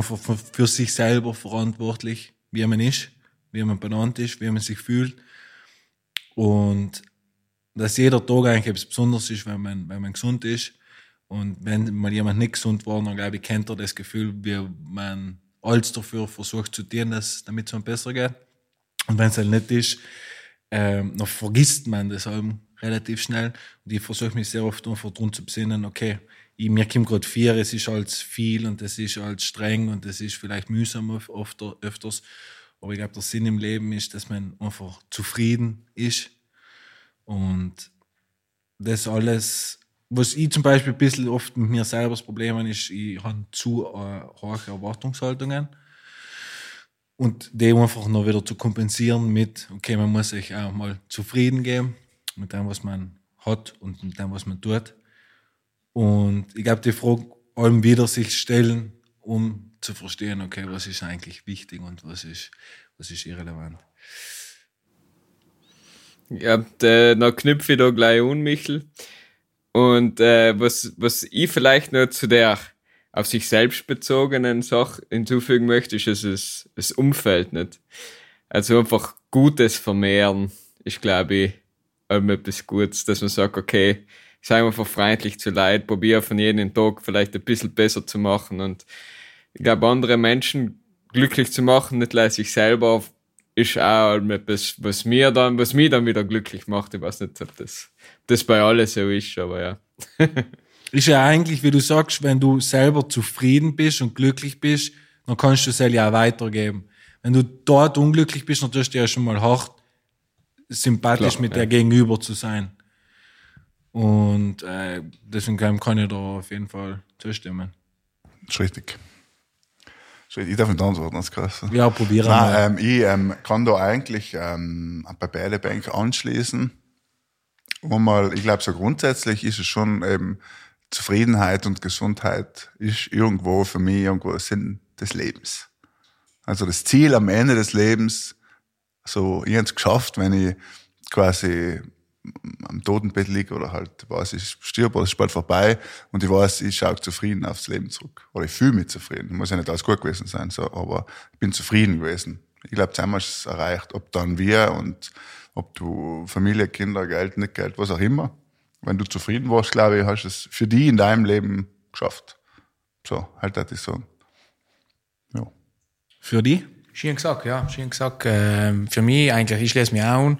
für, sich selber verantwortlich, wie man ist, wie man benannt ist, wie man sich fühlt. Und dass jeder Tag eigentlich etwas Besonderes ist, wenn man, wenn man gesund ist. Und wenn mal jemand nicht gesund war, dann glaube ich, kennt er das Gefühl, wie man alles dafür versucht zu tun, damit es einem besser geht. Und wenn es halt nicht ist, ähm, dann vergisst man das relativ schnell. Und ich versuche mich sehr oft darum zu besinnen, okay, mir kommt gerade vier, es ist alles viel und es ist alles streng und es ist vielleicht mühsam oft, öfters. Aber ich glaube, der Sinn im Leben ist, dass man einfach zufrieden ist. Und das alles, was ich zum Beispiel ein bisschen oft mit mir selber das Problem habe, ist, ich habe zu äh, hohe Erwartungshaltungen. Und die einfach noch wieder zu kompensieren mit, okay, man muss sich auch mal zufrieden geben mit dem, was man hat und mit dem, was man tut. Und ich glaube, die Frage allem wieder sich stellen, um zu verstehen, okay, was ist eigentlich wichtig und was ist, was ist irrelevant. Ja, dann knüpfe ich da gleich an, Michel. Und äh, was, was ich vielleicht noch zu der auf sich selbst bezogenen Sache hinzufügen möchte, ist es das, Umfeld nicht. Also einfach Gutes vermehren ist, glaube ich, ähm, etwas Gutes, dass man sagt, okay, sei einfach freundlich zu Leid, probiere von jedem Tag vielleicht ein bisschen besser zu machen und ich glaube, andere Menschen glücklich zu machen, nicht gleich sich selber, ist auch etwas, was mir dann, was mich dann wieder glücklich macht. Ich weiß nicht, ob das, das bei allen so ist, aber ja. [laughs] Ist ja eigentlich, wie du sagst, wenn du selber zufrieden bist und glücklich bist, dann kannst du es ja auch weitergeben. Wenn du dort unglücklich bist, dann tust du ja schon mal hart sympathisch Klar, mit ja. der Gegenüber zu sein. Und äh, deswegen kann ich da auf jeden Fall zustimmen. Das ist richtig. Ich darf nicht antworten, das ist krass. Ja, probieren mal. Nein, ähm, ich ähm, kann da eigentlich ähm, bei beide Bank anschließen. Und mal, ich glaube, so grundsätzlich ist es schon eben Zufriedenheit und Gesundheit ist irgendwo für mich irgendwo Sinn des Lebens. Also das Ziel am Ende des Lebens, so ich hab's geschafft, wenn ich quasi am Totenbett liege oder halt weiß, ich stirb oder es ist bald vorbei und ich weiß, ich schaue zufrieden aufs Leben zurück. Oder ich fühle mich zufrieden. Muss ja nicht alles gut gewesen sein, so, aber ich bin zufrieden gewesen. Ich glaube, zusammen ist es erreicht, ob dann wir und ob du Familie, Kinder, Geld, nicht Geld, was auch immer. Wenn du zufrieden warst, glaube ich, hast du es für die in deinem Leben geschafft. So, halt das so. Ja. Für die? Schön gesagt, ja, schön gesagt. Ähm, für mich eigentlich, ich schließe mich auch an.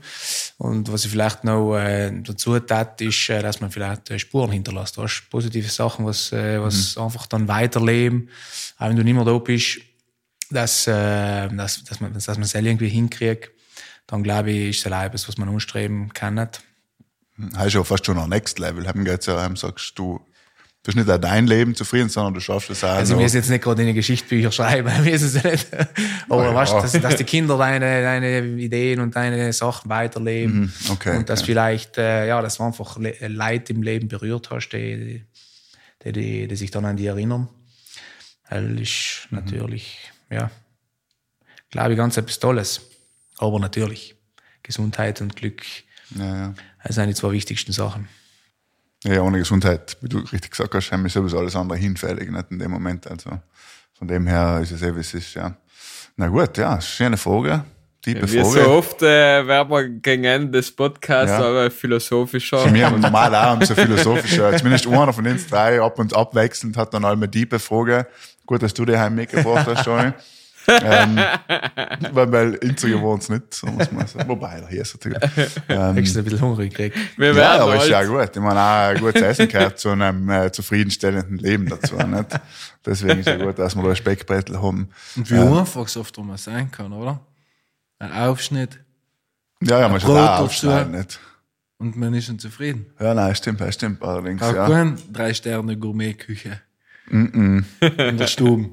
Und was ich vielleicht noch äh, dazu tat, ist, äh, dass man vielleicht äh, Spuren hinterlässt. Weißt? Positive Sachen, was, äh, was einfach dann weiterleben, auch wenn du nicht mehr da bist, dass, äh, dass, dass man dass man es irgendwie hinkriegt. Dann glaube ich, ist es etwas, was man anstreben kann. Nicht. Das ist ja fast schon ein Next Level. Haben jetzt ja sagst du, bist nicht an dein Leben zufrieden, sondern du schaffst es auch. Also, wir müssen jetzt nicht gerade in die Geschichtsbücher schreiben, [laughs] wir müssen es nicht. Aber Ja, weißt, dass, dass die Kinder deine, deine Ideen und deine Sachen weiterleben. Mhm, okay, und dass ja. vielleicht, äh, ja, dass du einfach Le Leid im Leben berührt hast, die, die, die, die sich dann an die erinnern. Weil ist Mhm. natürlich, ja, glaube ich, ganz etwas Tolles. Aber natürlich, Gesundheit und Glück, ja, ja. das sind die zwei wichtigsten Sachen. Ja, ohne Gesundheit, wie du richtig gesagt hast, haben wir sowieso alles andere hinfällig, nicht in dem Moment. Also von dem her ist es eh, wie es ist, ja. Na gut, ja, schöne Frage. Tiefe Wie so oft äh, werden wir gegen Ende des Podcasts Ja. aber philosophischer. Haben [laughs] normal auch so philosophischer, zumindest einer von uns drei ab und abwechselnd hat dann einmal tiefe Frage. Gut, dass du die heim mitgebracht hast, Johnny. [laughs] ähm, weil, weil Inzer geworden nicht, so muss man sagen. Wobei, da hier ist natürlich. Ähm, Kriegst du ein bisschen hungrig gekriegt. Wir ja, aber ist ja gut. Ich meine, auch ein gutes Essen gehört zu einem äh, zufriedenstellenden Leben dazu. Nicht? Deswegen ist ja gut, dass wir da ein Speckbrettel haben. Und wie einfach es oft mal sein kann, oder? Ein Aufschnitt Ja, ja, man schon Brot auch aufschneiden. Nicht? und man ist schon zufrieden. Ja, nein, stimmt, das stimmt allerdings. Auch Ja. drei Sterne Gourmetküche. In der Stube.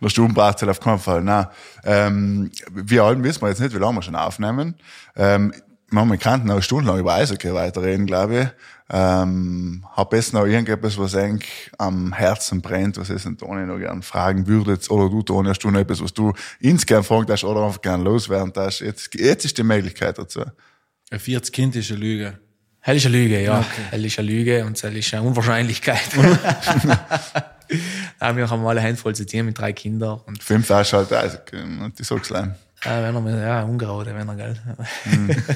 Der Stuben braucht es auf keinen Fall. Nein. Ähm, wir allen wissen wir jetzt nicht, wie lange wir schon aufnehmen. Ähm, wir könnten noch stundenlang über Eishockey weiterreden, glaube ich. Ähm, hab jetzt noch irgendetwas, was eigentlich am Herzen brennt, was ich den Toni noch gern fragen würdet. Oder du, Toni, hast du noch etwas, was du insgern fragen hast oder einfach gern loswerden hast. Jetzt, jetzt ist die Möglichkeit dazu. Ein 40 Kind ist eine Lüge. Hell ist eine Lüge, ja. Hell ist eine Lüge und Hell ist eine Unwahrscheinlichkeit. [laughs] [laughs] [laughs] Nein, wir haben alle Handvoll zu tun mit drei Kindern und Fünf hast halt Eishockey, und ich sag's klein. äh, wenn er, ja, ungerade, wenn er, gell.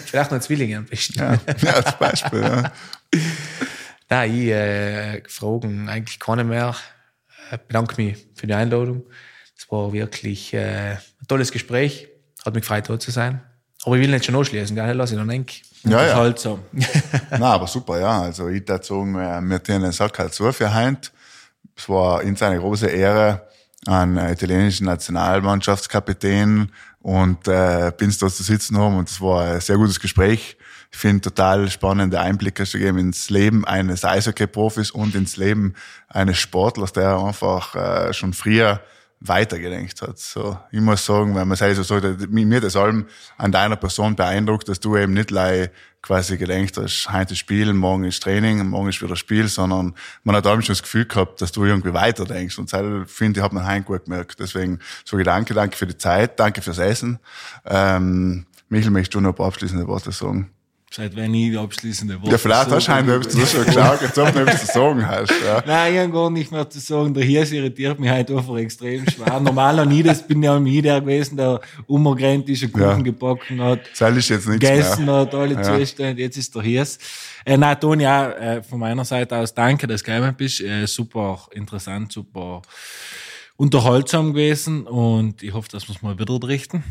Vielleicht noch Zwillinge am besten. Ja, ja, zum Beispiel, ja. [laughs] Nein, ich äh, fragen eigentlich keine mehr. Äh, bedanke mich für die Einladung. Es war wirklich äh, ein tolles Gespräch. Hat mich gefreut, da zu sein. Aber ich will nicht schon anschließen, gell? Lass ich noch denken. Ja, ja. Unterhaltsam. [laughs] Na, aber super, ja. Also ich würde sagen, wir tun den Sack halt zu für heint. Es war uns eine große Ehre, einen äh, italienischen Nationalmannschaftskapitän und äh, da zu sitzen haben und es war ein sehr gutes Gespräch. Ich finde total spannende Einblicke zu geben ins Leben eines Eishockey-Profis und ins Leben eines Sportlers, der einfach äh, schon früher weitergedenkt hat. So, ich muss sagen, wenn man es so sagt, mir das allem an deiner Person beeindruckt, dass du eben nicht lei quasi gedenkt hast, heute ist Spiel, morgen ist Training, morgen ist wieder Spiel, sondern man hat allem schon das Gefühl gehabt, dass du irgendwie weiterdenkst. Und das finde ich, hat man heute gut gemerkt. Deswegen sage ich danke, danke für die Zeit, danke fürs Essen. Ähm, Michel, möchtest du noch ein paar abschließende Worte sagen? Seit wenn ich die abschließende Woche. Ja, vielleicht hast du etwas du schon geschaut, jetzt ob du etwas zu sagen hast. Ja. [laughs] Nein, ich habe gar nicht mehr zu sagen. Der Hirs irritiert mich heute einfach extrem schwer. Normal nie, das bin ja nie der gewesen, der einen Kuchen Ja. gebacken hat, Das ist jetzt nichts gegessen mehr. hat, alle Zustände. Jetzt ist der Hirs. Äh, nein, Toni, auch äh, von meiner Seite aus danke, dass du gekommen bist. Äh, super interessant, super unterhaltsam gewesen und ich hoffe, dass wir es mal wieder richten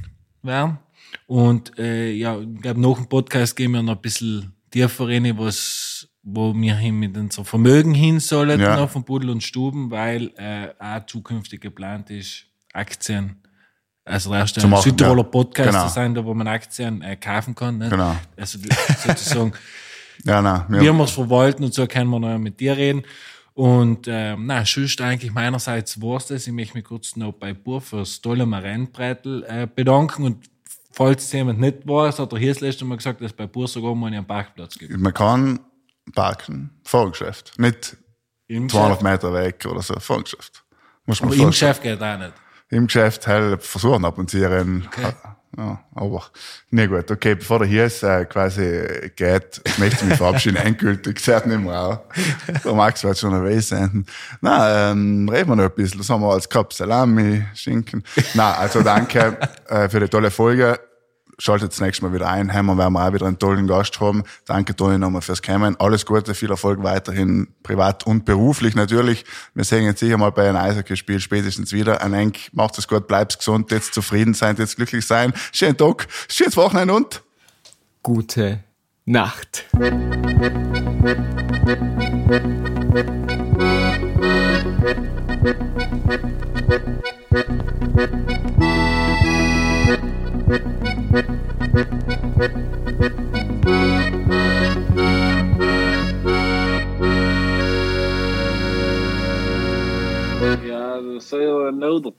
werden. Und äh, ja, ich glaube, nach dem Podcast gehen wir noch ein bisschen tiefer rein, was, wo wir hin mit unserem Vermögen hin sollen, Ja. noch von Pudel und Stuben, weil äh, auch zukünftig geplant ist, Aktien, also der erste machen, Südtiroler ja. Podcast Genau. zu sein, da wo man Aktien äh, kaufen kann. Ne? Genau. Also sozusagen [laughs] Ja, nein. Wir, wir es verwalten und so können wir noch mit dir reden. Und ähm, na, sonst eigentlich meinerseits war's das. Ich möchte mich kurz noch bei Bur fürs tolle Marennbreitel äh, bedanken. Und falls es jemand nicht weiß, hat er hier das letzte Mal gesagt, dass es bei Bur sogar mal einen Parkplatz gibt. man kann parken, Vorgeschäft. Nicht Im 200 Geschäft. Meter weg oder so, Vorgeschäft. Muss man Aber im. Geschäft geht auch nicht. Im Geschäft hell versuchen ab und zu ihren, ja, aber, nee, gut, okay, bevor der hier ist, äh, quasi geht, möchte ich mich verabschieden, [laughs] endgültig, sieht nicht mehr auch. Der Max wird schon unterwegs sein. Na, ähm, reden wir noch ein bisschen, das haben wir als gehabt, Salami, Schinken. Na, also danke, äh, für die tolle Folge. Schaltet das nächste Mal wieder ein. Heim werden wir auch wieder einen tollen Gast haben. Danke, Toni, nochmal fürs Kommen. Alles Gute, viel Erfolg weiterhin, privat und beruflich natürlich. Wir sehen jetzt sicher mal bei einem Eishockey-Spiel spätestens wieder. Ein Eng, macht es gut, bleibt gesund, jetzt zufrieden sein, jetzt glücklich sein. Schönen Tag, schönes Wochenende und Gute Nacht. Ja, dat is heel uh, nodig.